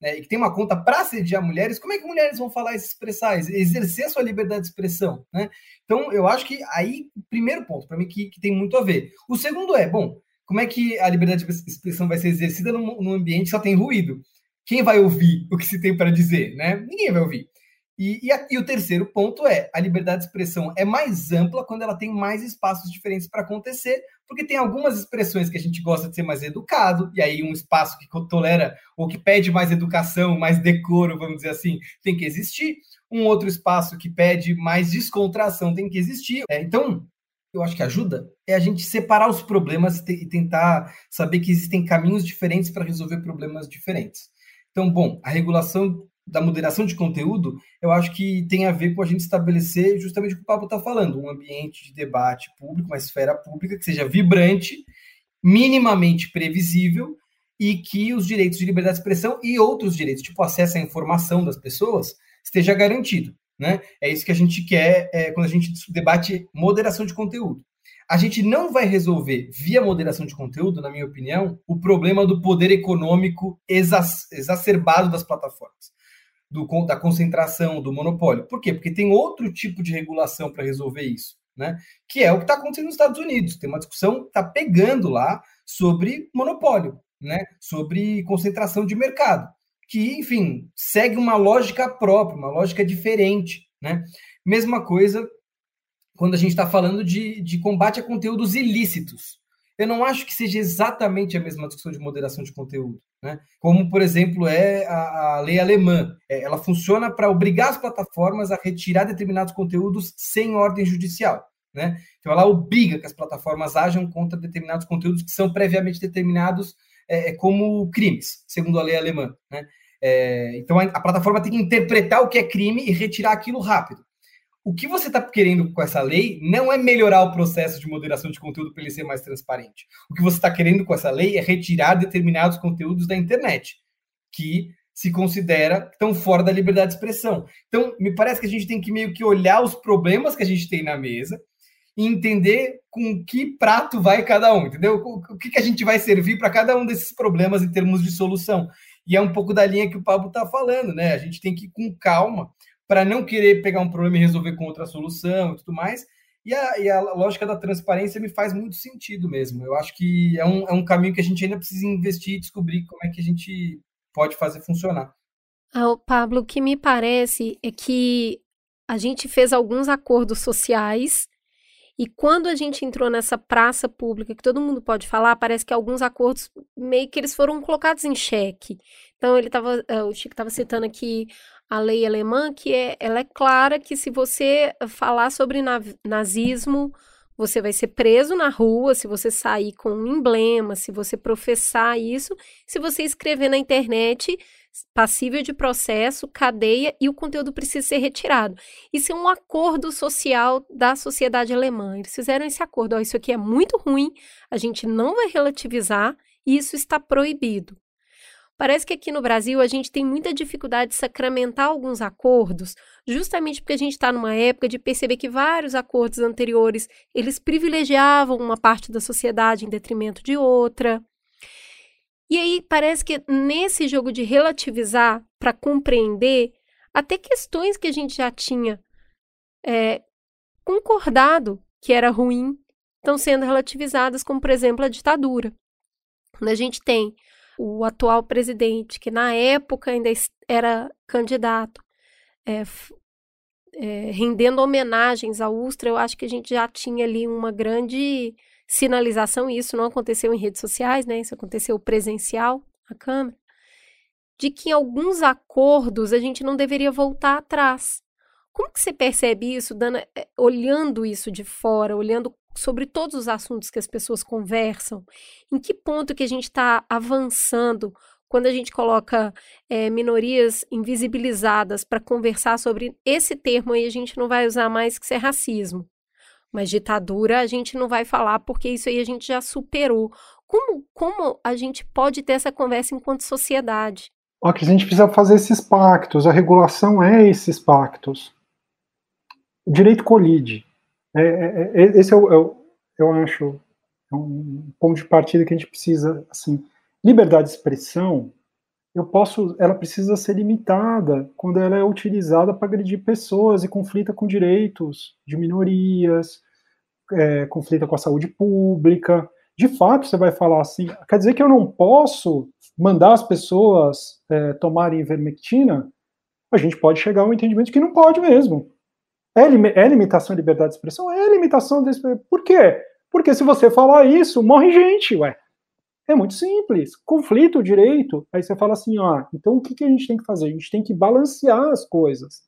né, e que tem uma conta para assediar mulheres, como é que mulheres vão falar e se expressar, exercer a sua liberdade de expressão? Né? Então, eu acho que aí, primeiro ponto, para mim, que, que, tem muito a ver. O segundo é, bom, como é que a liberdade de expressão vai ser exercida num, num ambiente que só tem ruído? Quem vai ouvir o que se tem para dizer? Né? Ninguém vai ouvir. E, e, a, e, o terceiro ponto é a liberdade de expressão é mais ampla quando ela tem mais espaços diferentes para acontecer, porque tem algumas expressões que a gente gosta de ser mais educado, e aí um espaço que tolera ou que pede mais educação, mais decoro, vamos dizer assim, tem que existir. Um outro espaço que pede mais descontração tem que existir. É, então, eu acho que ajuda é a gente separar os problemas e, e tentar saber que existem caminhos diferentes para resolver problemas diferentes. Então, bom, a regulação da moderação de conteúdo, eu acho que tem a ver com a gente estabelecer justamente o que o Pablo está falando, um ambiente de debate público, uma esfera pública que seja vibrante, minimamente previsível e que os direitos de liberdade de expressão e outros direitos, tipo acesso à informação das pessoas, esteja garantido. Né? É isso que a gente quer é, quando a gente debate moderação de conteúdo. A gente não vai resolver, via moderação de conteúdo, na minha opinião, o problema do poder econômico exacerbado das plataformas do, da concentração, do monopólio. Por quê? Porque tem outro tipo de regulação para resolver isso, né? Que é o que está acontecendo nos Estados Unidos. Tem uma discussão que está pegando lá sobre monopólio, né? Sobre concentração de mercado. Que, enfim, segue uma lógica própria, uma lógica diferente, né? Mesma coisa quando a gente está falando de, de combate a conteúdos ilícitos eu não acho que seja exatamente a mesma discussão de moderação de conteúdo. Né? Como, por exemplo, é a, a lei alemã. É, ela funciona para obrigar as plataformas a retirar determinados conteúdos sem ordem judicial. Né? Então, ela obriga que as plataformas ajam contra determinados conteúdos que são previamente determinados é, é como crimes, segundo a lei alemã. Né? É, então, a, a plataforma tem que interpretar o que é crime e retirar aquilo rápido. O que você está querendo com essa lei não é melhorar o processo de moderação de conteúdo para ele ser mais transparente. O que você está querendo com essa lei é retirar determinados conteúdos da internet que se considera estão fora da liberdade de expressão. Então, me parece que a gente tem que meio que olhar os problemas que a gente tem na mesa e entender com que prato vai cada um, entendeu? O que, que a gente vai servir para cada um desses problemas em termos de solução. E é um pouco da linha que o Pablo está falando, né? A gente tem que ir com calma para não querer pegar um problema e resolver com outra solução e tudo mais. E a, e a, lógica da transparência me faz muito sentido mesmo. Eu acho que é um, é um caminho que a gente ainda precisa investir e descobrir como é que a gente pode fazer funcionar. Ah, Pablo, o que me parece é que a gente fez alguns acordos sociais e quando a gente entrou nessa praça pública que todo mundo pode falar, parece que alguns acordos meio que eles foram colocados em xeque. Então ele estava, eh, o Chico estava citando aqui a lei alemã, que é, ela é clara que se você falar sobre nazismo, você vai ser preso na rua, se você sair com um emblema, se você professar isso, se você escrever na internet, passível de processo, cadeia e o conteúdo precisa ser retirado. Isso é um acordo social da sociedade alemã. Eles fizeram esse acordo, ó, isso aqui é muito ruim, a gente não vai relativizar e isso está proibido. Parece que aqui no Brasil a gente tem muita dificuldade de sacramentar alguns acordos, justamente porque a gente está numa época de perceber que vários acordos anteriores eles privilegiavam uma parte da sociedade em detrimento de outra. E aí parece que nesse jogo de relativizar para compreender até questões que a gente já tinha é, concordado que era ruim estão sendo relativizadas, como por exemplo a ditadura. Quando a gente tem o atual presidente, que na época ainda era candidato, é, é, rendendo homenagens à Ustra, eu acho que a gente já tinha ali uma grande sinalização, e isso não aconteceu em redes sociais, né? Isso aconteceu presencial, na Câmara, de que em alguns acordos a gente não deveria voltar atrás. Como que você percebe isso, Dana, eh, olhando isso de fora, olhando sobre todos os assuntos que as pessoas conversam? Em que ponto que a gente está avançando quando a gente coloca é, minorias invisibilizadas para conversar sobre esse termo aí, a gente não vai usar mais que ser racismo. Mas ditadura a gente não vai falar porque isso aí a gente já superou. Como, como a gente pode ter essa conversa enquanto sociedade? Ó, que a gente precisa fazer esses pactos, a regulação é esses pactos. O direito colide. É, é, é, esse é o, é eu acho, é um ponto de partida que a gente precisa, assim, liberdade de expressão, eu posso, ela precisa ser limitada quando ela é utilizada para agredir pessoas e conflita com direitos de minorias, é, conflita com a saúde pública. De fato, você vai falar assim, quer dizer que eu não posso mandar as pessoas é, tomarem ivermectina? A gente pode chegar a um entendimento que não pode mesmo. É, é limitação de liberdade de expressão? É limitação de Por quê? Porque se você falar isso, morre gente, ué. É muito simples. Conflito, direito. Aí você fala assim, ó, então o que, que a gente tem que fazer? A gente tem que balancear as coisas.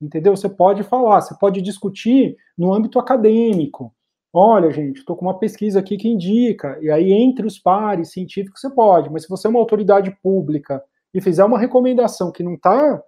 Entendeu? Você pode falar, você pode discutir no âmbito acadêmico. Olha, gente, estou com uma pesquisa aqui que indica, e aí entre os pares científicos você pode, mas se você é uma autoridade pública e fizer uma recomendação que não está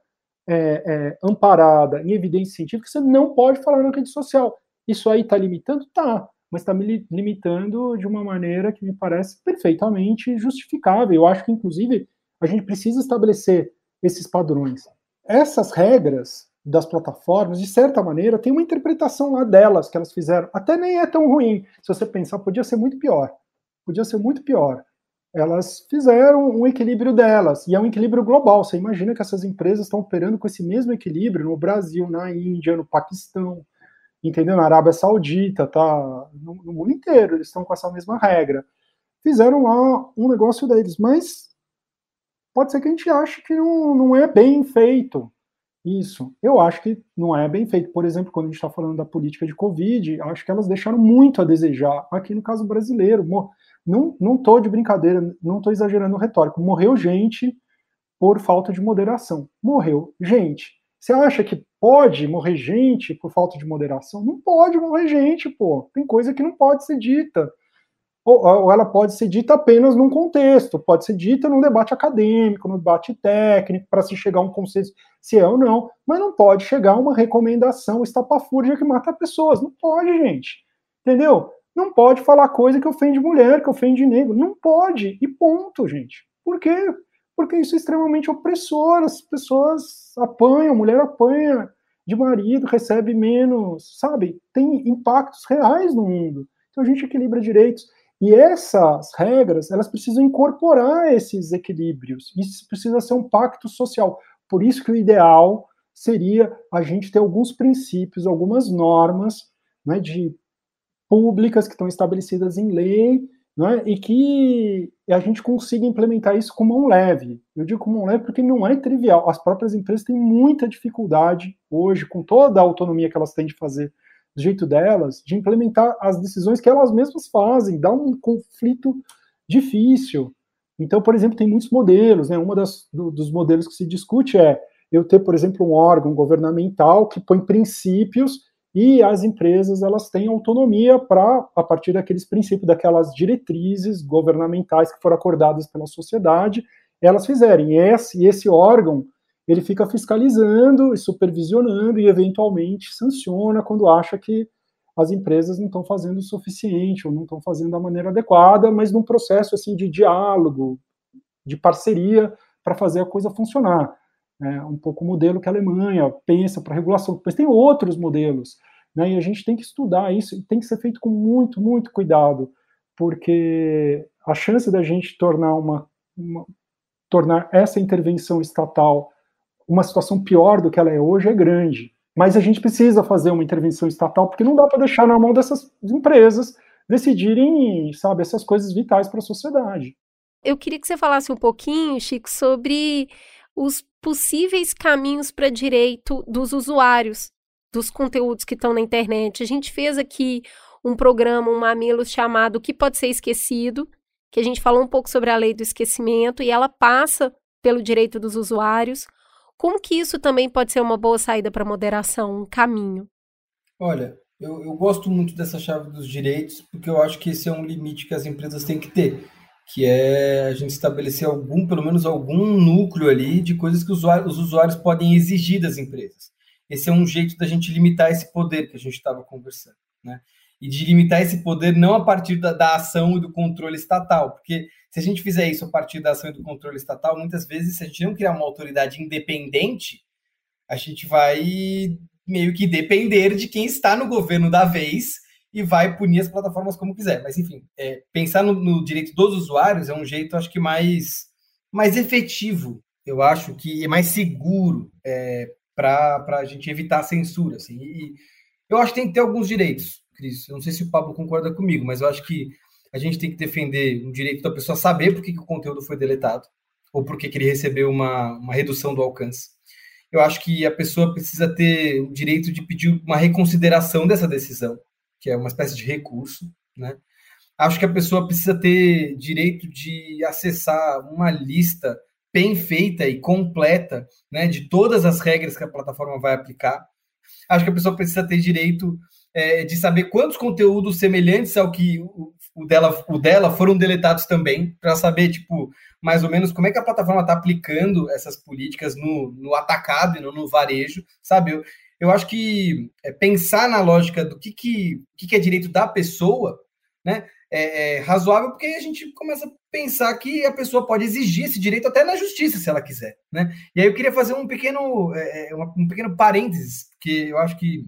é, é, amparada em evidência científica, você não pode falar na rede social. Isso aí está limitando? Tá mas está me limitando de uma maneira que me parece perfeitamente justificável. Eu acho que, inclusive, a gente precisa estabelecer esses padrões. Essas regras das plataformas, de certa maneira, tem uma interpretação lá delas que elas fizeram. Até nem é tão ruim. Se você pensar, podia ser muito pior. Podia ser muito pior. Elas fizeram um equilíbrio delas, e é um equilíbrio global. Você imagina que essas empresas estão operando com esse mesmo equilíbrio no Brasil, na Índia, no Paquistão, entendeu? Na Arábia Saudita, tá? No, no, mundo inteiro, eles estão com essa mesma regra. Fizeram lá um negócio deles, mas pode ser que a gente ache que não, não é bem feito isso. Eu acho que não é bem feito. Por exemplo, quando a gente está falando da política de Covid, acho que elas deixaram muito a desejar. Aqui no caso brasileiro, não, não tô de brincadeira, não estou exagerando o retórico. Morreu gente por falta de moderação. Morreu gente. Você acha que pode morrer gente por falta de moderação? Não pode morrer gente, pô. Tem coisa que não pode ser dita. Ou, ou, ela pode ser dita apenas num contexto, pode ser dita num debate acadêmico, num debate técnico, para se chegar a um consenso se é ou não, mas não pode chegar a uma recomendação estapafúrdia que mata pessoas. Não pode, gente. Entendeu? Não pode falar coisa que ofende mulher, que ofende negro. Não pode. E ponto, gente. Por quê? Porque isso é extremamente opressor. As pessoas apanham, mulher apanha, de marido, recebe menos, sabe? Tem impactos reais no mundo. Então a gente equilibra direitos. E essas regras, elas precisam incorporar esses equilíbrios. Isso precisa ser um pacto social. Por isso que o ideal seria a gente ter alguns princípios, algumas normas né, de públicas que estão estabelecidas em lei, né, e que a gente consiga implementar isso com mão leve. Eu digo com mão leve porque não é trivial. As próprias empresas têm muita dificuldade hoje, com toda a autonomia que elas têm de fazer do jeito delas, de implementar as decisões que elas mesmas fazem, dá um conflito difícil. Então, por exemplo, tem muitos modelos, né? Um do, dos modelos que se discute é eu ter, por exemplo, um órgão governamental que põe princípios e as empresas elas têm autonomia para, a partir daqueles princípios, daquelas diretrizes governamentais que foram acordadas pela sociedade, elas fizerem. E esse, esse órgão ele fica fiscalizando e supervisionando e eventualmente sanciona quando acha que as empresas não estão fazendo o suficiente ou não estão fazendo da maneira adequada, mas num processo assim de diálogo, de parceria para fazer a coisa funcionar é, um pouco o modelo que a Alemanha pensa para regulação, mas tem outros modelos, né, e a gente tem que estudar isso, e tem que ser feito com muito, muito cuidado, porque a chance da gente tornar uma, uma tornar essa intervenção estatal uma situação pior do que ela é hoje é grande. Mas a gente precisa fazer uma intervenção estatal, porque não dá para deixar na mão dessas empresas decidirem, sabe, essas coisas vitais para a sociedade. Eu queria que você falasse um pouquinho, Chico, sobre os possíveis caminhos para direito dos usuários dos conteúdos que estão na internet. A gente fez aqui um programa, um mamilo chamado O que pode ser esquecido, que a gente falou um pouco sobre a lei do esquecimento e ela passa pelo direito dos usuários. Como que isso também pode ser uma boa saída para moderação, um caminho? Olha, eu, eu gosto muito dessa chave dos direitos, porque eu acho que esse é um limite que as empresas têm que ter, que é a gente estabelecer algum, pelo menos algum núcleo ali de coisas que os usuários, os usuários podem exigir das empresas. Esse é um jeito da gente limitar esse poder que a gente estava conversando, né? E de limitar esse poder não a partir da, da ação e do controle estatal, porque se a gente fizer isso a partir da ação e do controle estatal, muitas vezes, se a gente não criar uma autoridade independente, a gente vai meio que depender de quem está no governo da vez e vai punir as plataformas como quiser. Mas, enfim, é, pensar no, no, direito dos usuários é um jeito, acho que, mais, mais efetivo, eu acho que é mais seguro é, para a gente evitar a censura. Assim. E eu acho que tem que ter alguns direitos, Cris. Eu não sei se o Pablo concorda comigo, mas eu acho que a gente tem que defender o direito da pessoa saber por que, que o conteúdo foi deletado ou por que, que ele recebeu uma, uma redução do alcance eu acho que a pessoa precisa ter o direito de pedir uma reconsideração dessa decisão, que é uma espécie de recurso, né? Acho que a pessoa precisa ter direito de acessar uma lista bem feita e completa, né, de todas as regras que a plataforma vai aplicar. Acho que a pessoa precisa ter direito é, de saber quantos conteúdos semelhantes ao que o, o dela, o dela foram deletados também, para saber, tipo, mais ou menos como é que a plataforma está aplicando essas políticas no, no atacado e no, no varejo, sabe? Eu, eu acho que é, pensar na lógica do que, que, que, que é direito da pessoa, né? É, é, razoável porque a gente começa a pensar que a pessoa pode exigir esse direito até na justiça, se ela quiser, né? E aí eu queria fazer um pequeno, é, é um pequeno parênteses, porque eu acho que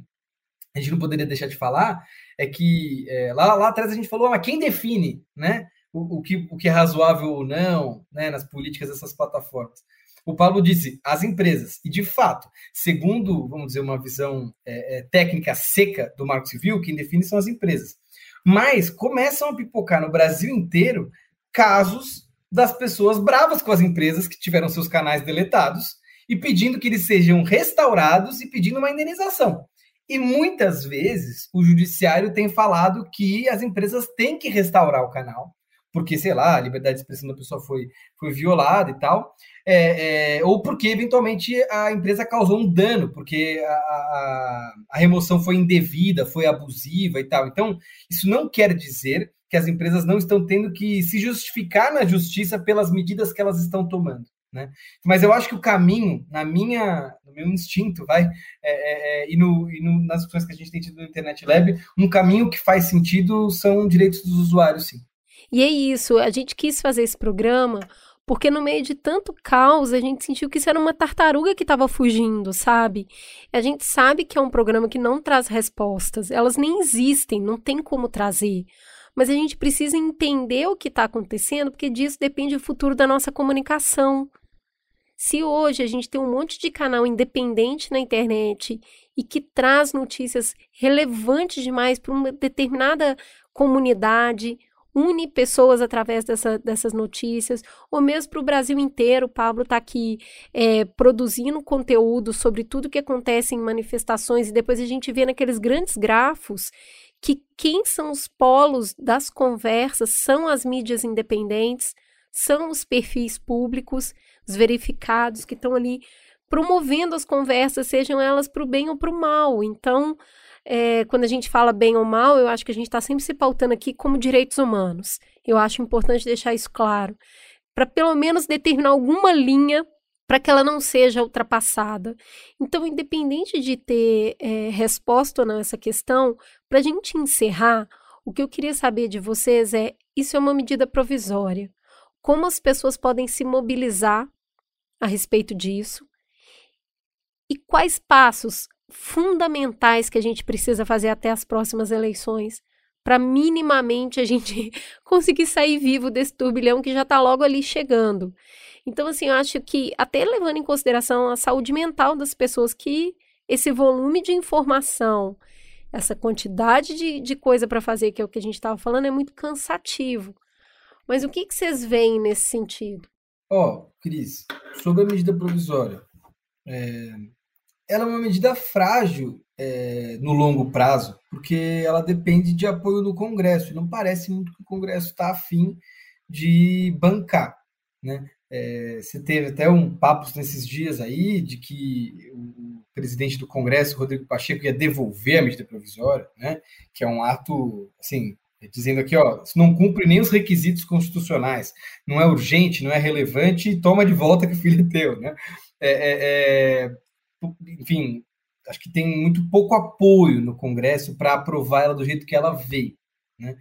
a gente não poderia deixar de falar, é que é, lá, lá atrás a gente falou, mas quem define, né? o, o, que, o que é razoável ou não né, nas políticas dessas plataformas. O Paulo disse as empresas, e de fato, segundo, vamos dizer, uma visão é, é, técnica seca do Marco Civil, quem define são as empresas. Mas começam a pipocar no Brasil inteiro casos das pessoas bravas com as empresas que tiveram seus canais deletados e pedindo que eles sejam restaurados e pedindo uma indenização. E muitas vezes o judiciário tem falado que as empresas têm que restaurar o canal, porque, sei lá, a liberdade de expressão da pessoa foi, foi violada e tal, é, é, ou porque eventualmente a empresa causou um dano, porque a, a, a, remoção foi indevida, foi abusiva e tal. Então, isso não quer dizer que as empresas não estão tendo que se justificar na justiça pelas medidas que elas estão tomando. Né? Mas eu acho que o caminho, na minha, no meu instinto, vai, é, é, é, e, no, e no, nas discussões que a gente tem tido no Internet Lab, um caminho que faz sentido são direitos dos usuários, sim. E é isso, a gente quis fazer esse programa porque no meio de tanto caos a gente sentiu que isso era uma tartaruga que estava fugindo, sabe? A gente sabe que é um programa que não traz respostas, elas nem existem, não tem como trazer. Mas a gente precisa entender o que está acontecendo, porque disso depende o futuro da nossa comunicação. Se hoje a gente tem um monte de canal independente na internet e que traz notícias relevantes demais para uma determinada comunidade, une pessoas através dessa, dessas notícias, ou mesmo para o Brasil inteiro. O Pablo está aqui é, produzindo conteúdo sobre tudo que acontece em manifestações, e depois a gente vê naqueles grandes grafos que quem são os polos das conversas são as mídias independentes, são os perfis públicos, os verificados que estão ali promovendo as conversas, sejam elas para o bem ou para o mal. Então, é, quando a gente fala bem ou mal, eu acho que a gente está sempre se pautando aqui como direitos humanos. Eu acho importante deixar isso claro, para pelo menos determinar alguma linha para que ela não seja ultrapassada. Então, independente de ter é, resposta ou não essa questão, para a gente encerrar, o que eu queria saber de vocês é: isso é uma medida provisória? Como as pessoas podem se mobilizar a respeito disso? E quais passos fundamentais que a gente precisa fazer até as próximas eleições para minimamente a gente conseguir sair vivo desse turbilhão que já está logo ali chegando. Então, assim, eu acho que, até levando em consideração a saúde mental das pessoas, que esse volume de informação, essa quantidade de, de coisa para fazer, que é o que a gente estava falando, é muito cansativo. Mas o que, que vocês veem nesse sentido? Ó, oh, Cris, sobre a medida provisória, é, ela é uma medida frágil é, no longo prazo, porque ela depende de apoio do Congresso. Não parece muito que o Congresso está afim de bancar. Né? É, você teve até um papo nesses dias aí de que o presidente do Congresso, Rodrigo Pacheco, ia devolver a medida provisória, né? que é um ato, assim, dizendo aqui, ó, não cumpre nem os requisitos constitucionais, não é urgente, não é relevante, toma de volta que o filho é teu, né? É, é, é, enfim, acho que tem muito pouco apoio no Congresso para aprovar ela do jeito que ela veio, né?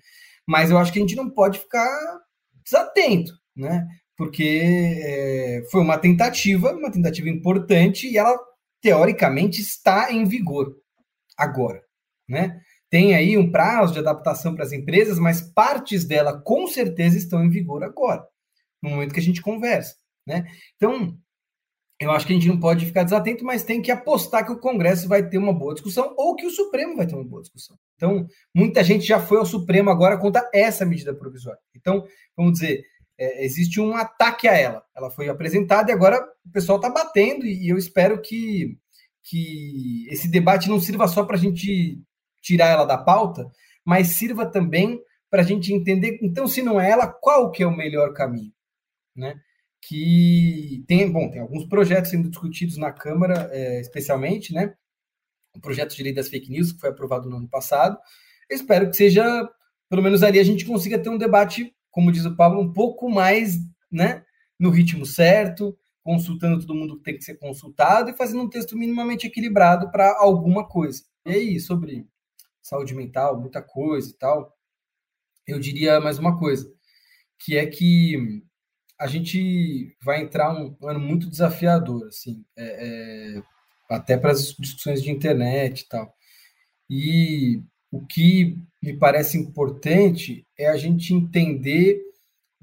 Mas eu acho que a gente não pode ficar desatento, né? Porque é, foi uma tentativa, uma tentativa importante e ela teoricamente está em vigor agora, né? Tem aí um prazo de adaptação para as empresas, mas partes dela com certeza estão em vigor agora, no momento que a gente conversa, né? Então, eu acho que a gente não pode ficar desatento, mas tem que apostar que o Congresso vai ter uma boa discussão ou que o Supremo vai ter uma boa discussão. Então, muita gente já foi ao Supremo agora contra essa medida provisória. Então, vamos dizer, é, existe um ataque a ela. Ela foi apresentada e agora o pessoal está batendo, e eu espero que, que esse debate não sirva só para a gente tirar ela da pauta, mas sirva também para a gente entender, então, se não é ela, qual que é o melhor caminho, né? Que tem, bom, tem alguns projetos sendo discutidos na Câmara, é, especialmente, né? O projeto de lei das fake news, que foi aprovado no ano passado. Eu espero que seja, pelo menos ali, a gente consiga ter um debate, como diz o Pablo, um pouco mais, né? No ritmo certo, consultando todo mundo que tem que ser consultado e fazendo um texto minimamente equilibrado para alguma coisa. E aí, sobre saúde mental, muita coisa e tal. Eu diria mais uma coisa, que é que a gente vai entrar um, ano muito desafiador, assim, é, é, até para as discussões de internet e tal. E o que me parece importante é a gente entender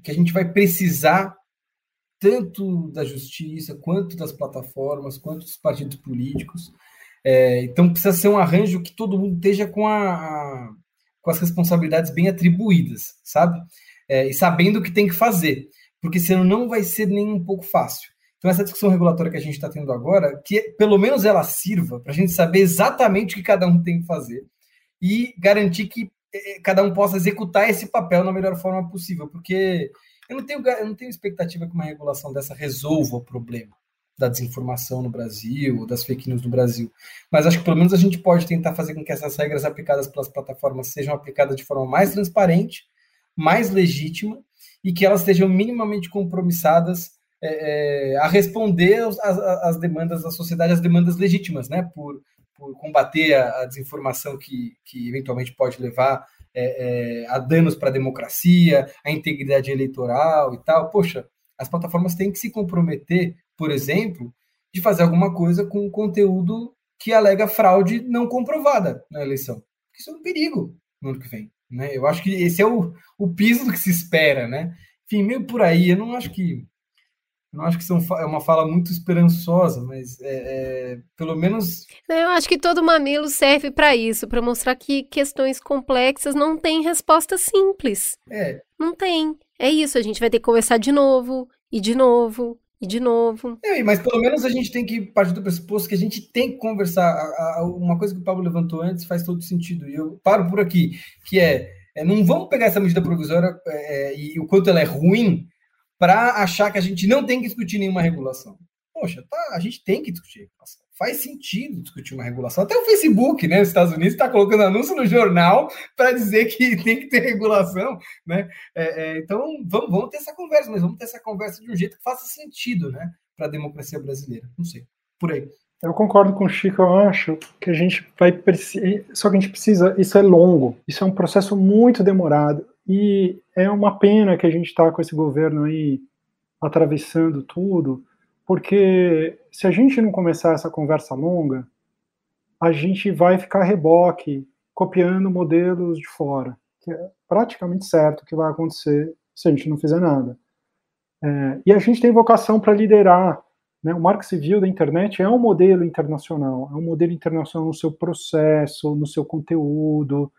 que a gente vai precisar tanto da justiça, quanto das plataformas, quanto dos partidos políticos, é, então precisa ser um arranjo que todo mundo esteja com, a, a com as responsabilidades bem atribuídas, sabe? É, e sabendo o que tem que fazer, porque senão não vai ser nem um pouco fácil. Então essa discussão regulatória que a gente está tendo agora, que pelo menos ela sirva para a gente saber exatamente o que cada um tem que fazer e garantir que é, cada um possa executar esse papel na melhor forma possível, porque eu não tenho, eu não tenho expectativa que uma regulação dessa resolva o problema da desinformação no Brasil, das fake news no Brasil. Mas acho que pelo menos a gente pode tentar fazer com que essas regras aplicadas pelas plataformas sejam aplicadas de forma mais transparente, mais legítima e que elas estejam minimamente compromissadas é, é, a responder às demandas da sociedade, às demandas legítimas, né? Por, por combater a, a, desinformação que, que eventualmente pode levar é, é a danos para a democracia, a integridade eleitoral e tal. Poxa, as plataformas têm que se comprometer por exemplo, de fazer alguma coisa com conteúdo que alega fraude não comprovada na eleição. Isso é um perigo no ano que vem. Né? Eu acho que esse é o, o piso do que se espera. Né? Enfim, meio por aí. Eu não acho que. não acho que são, é uma fala muito esperançosa, mas é, é, pelo menos. Eu acho que todo mamilo serve para isso, para mostrar que questões complexas não têm resposta simples. É. Não tem. É isso, a gente vai ter que conversar de novo, e de novo, e de novo. É, mas pelo menos a gente tem que partir do pressuposto que a gente tem que conversar. A, a, uma coisa que o Pablo levantou antes faz todo sentido. E eu paro por aqui, que é, é não vamos pegar essa medida provisória é, é e o quanto ela é ruim para achar que a gente não tem que discutir nenhuma regulação. Poxa, tá, a gente tem que discutir regulação faz sentido discutir uma regulação. Até o Facebook, né, nos Estados Unidos, está colocando anúncio no jornal para dizer que tem que ter regulação, né? É, é, então, vamos, vamos ter essa conversa, mas vamos ter essa conversa de um jeito que faça sentido, né, para a democracia brasileira. Não sei, por aí. Eu concordo com o Chico, eu acho que a gente vai. Só que a gente precisa. Isso é longo, isso é um processo muito demorado. E é uma pena que a gente está com esse governo aí atravessando tudo, porque se a gente não começar essa conversa longa, a gente vai ficar reboque, copiando modelos de fora, que é praticamente certo que vai acontecer se a gente não fizer nada. É, e a gente tem vocação para liderar. Né? O Marco Civil da internet é um modelo internacional, é um modelo internacional no seu processo, no seu conteúdo.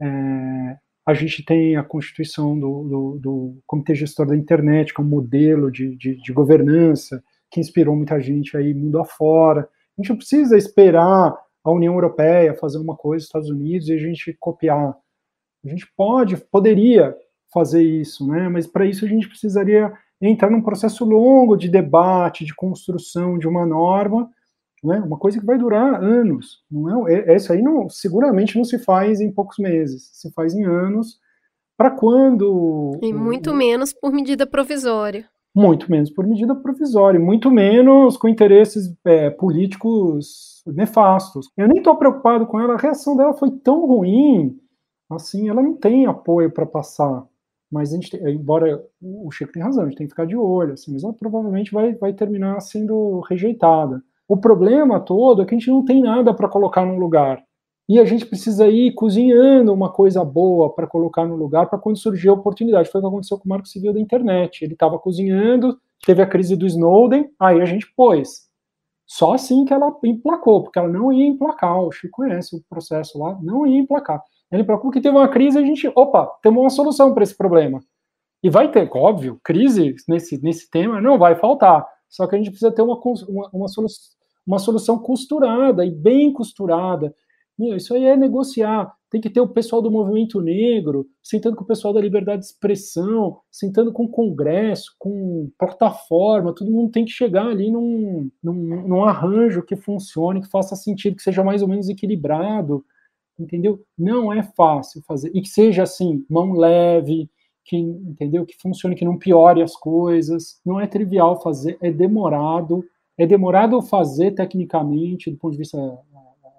É, a gente tem a constituição do, do, do, Comitê Gestor da Internet, que é um modelo de, de, de governança, que inspirou muita gente aí mundo afora. A gente não precisa esperar a União Europeia fazer uma coisa, Estados Unidos, e a gente copiar. A gente pode, poderia fazer isso, né? Mas para isso a gente precisaria entrar num processo longo de debate, de construção de uma norma, né? Uma coisa que vai durar anos. Não é? Isso aí não, seguramente não se faz em poucos meses, se faz em anos. Para quando? E muito menos por medida provisória. Muito menos por medida provisória, muito menos com interesses é, políticos nefastos. Eu nem estou preocupado com ela, a reação dela foi tão ruim, assim, ela não tem apoio para passar. Mas a gente, tem, embora o Chico tenha razão, a gente tem que ficar de olho, assim, mas ela provavelmente vai, vai terminar sendo rejeitada. O problema todo é que a gente não tem nada para colocar no lugar. E a gente precisa ir cozinhando uma coisa boa para colocar no lugar para quando surgir a oportunidade. Foi o que aconteceu com o Marco Civil da internet. Ele estava cozinhando, teve a crise do Snowden, aí a gente pôs. Só assim que ela emplacou, porque ela não ia emplacar. O Chico conhece o processo lá, não ia emplacar. Ele emplacou que teve uma crise a gente, opa, temos uma solução para esse problema. E vai ter, óbvio, crise nesse, nesse tema não vai faltar. Só que a gente precisa ter uma, uma, uma, solução, uma solução costurada e bem costurada meu, isso aí é negociar. Tem que ter o pessoal do movimento negro, sentando com o pessoal da liberdade de expressão, sentando com o Congresso, com plataforma, todo mundo tem que chegar ali num, num, num arranjo que funcione, que faça sentido, que seja mais ou menos equilibrado, entendeu? Não é fácil fazer, e que seja assim, mão leve, que, entendeu? Que funcione, que não piore as coisas. Não é trivial fazer, é demorado. É demorado fazer tecnicamente, do ponto de vista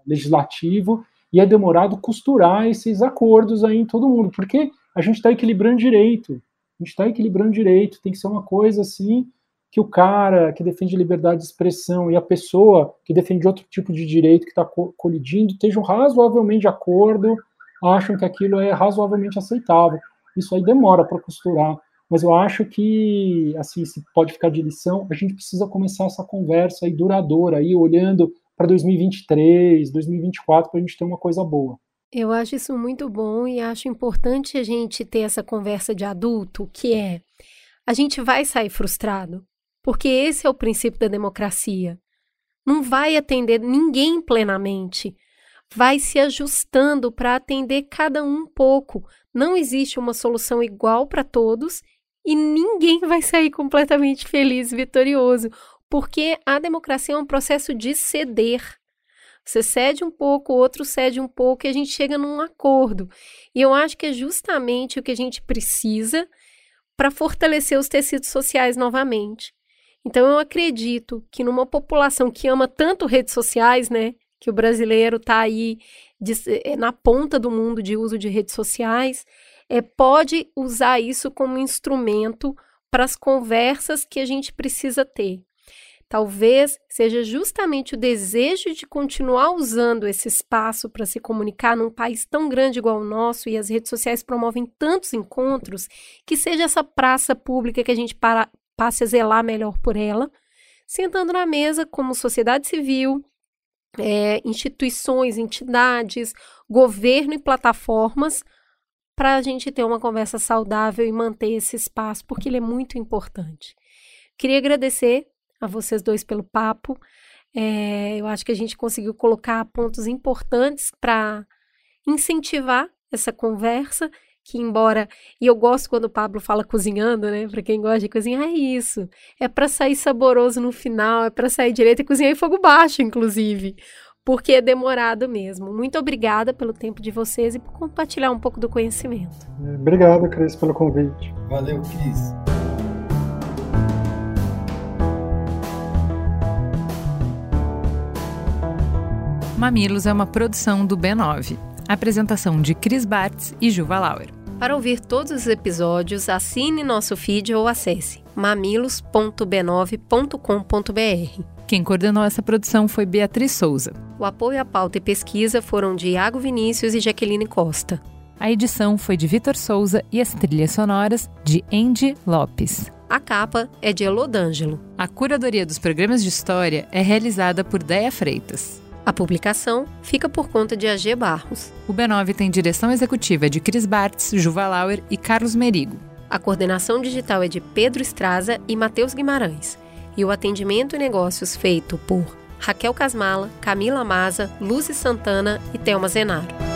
legislativo e é demorado costurar esses acordos aí em todo mundo, porque a gente está equilibrando direito. A gente está equilibrando direito, tem que ser uma coisa assim que o cara que defende liberdade de expressão e a pessoa que defende outro tipo de direito que está colidindo estejam razoavelmente de acordo, acham que aquilo é razoavelmente aceitável. Isso aí demora para costurar, mas eu acho que assim se pode ficar de lição. A gente precisa começar essa conversa aí duradoura aí olhando para 2023, 2024, para a gente ter uma coisa boa. Eu acho isso muito bom e acho importante a gente ter essa conversa de adulto, que é a gente vai sair frustrado, porque esse é o princípio da democracia. Não vai atender ninguém plenamente, vai se ajustando para atender cada um pouco. Não existe uma solução igual para todos e ninguém vai sair completamente feliz vitorioso porque a democracia é um processo de ceder. Você cede um pouco, o outro cede um pouco e a gente chega num acordo. E eu acho que é justamente o que a gente precisa para fortalecer os tecidos sociais novamente. Então eu acredito que numa população que ama tanto redes sociais, né, que o brasileiro está aí de, é, na ponta do mundo de uso de redes sociais, é, pode usar isso como instrumento para as conversas que a gente precisa ter. Talvez seja justamente o desejo de continuar usando esse espaço para se comunicar num país tão grande igual o nosso e as redes sociais promovem tantos encontros, que seja essa praça pública que a gente para, passe a zelar melhor por ela, sentando na mesa como sociedade civil, é, instituições, entidades, governo e plataformas, para a gente ter uma conversa saudável e manter esse espaço, porque ele é muito importante. Queria agradecer a vocês dois pelo papo. É, eu acho que a gente conseguiu colocar pontos importantes para incentivar essa conversa. Que, embora. E eu gosto quando o Pablo fala cozinhando, né? Para quem gosta de cozinhar, é isso. É para sair saboroso no final, é para sair direito e cozinhar em fogo baixo, inclusive. Porque é demorado mesmo. Muito obrigada pelo tempo de vocês e por compartilhar um pouco do conhecimento. Obrigado, Cris, pelo convite. Valeu, Cris. Mamilos é uma produção do B9. Apresentação de Cris Bartz e Juva Lauer. Para ouvir todos os episódios, assine nosso feed ou acesse mamilos.b9.com.br. Quem coordenou essa produção foi Beatriz Souza. O apoio à pauta e pesquisa foram de Iago Vinícius e Jaqueline Costa. A edição foi de Vitor Souza e as trilhas sonoras de Andy Lopes. A capa é de Elodângelo. A curadoria dos programas de história é realizada por Deia Freitas. A publicação fica por conta de AG Barros. O B9 tem direção executiva de Cris Bartz, Juva Lauer e Carlos Merigo. A coordenação digital é de Pedro Estraza e Matheus Guimarães. E o atendimento e negócios feito por Raquel Casmala, Camila Maza, Lucy Santana e Thelma Zenaro.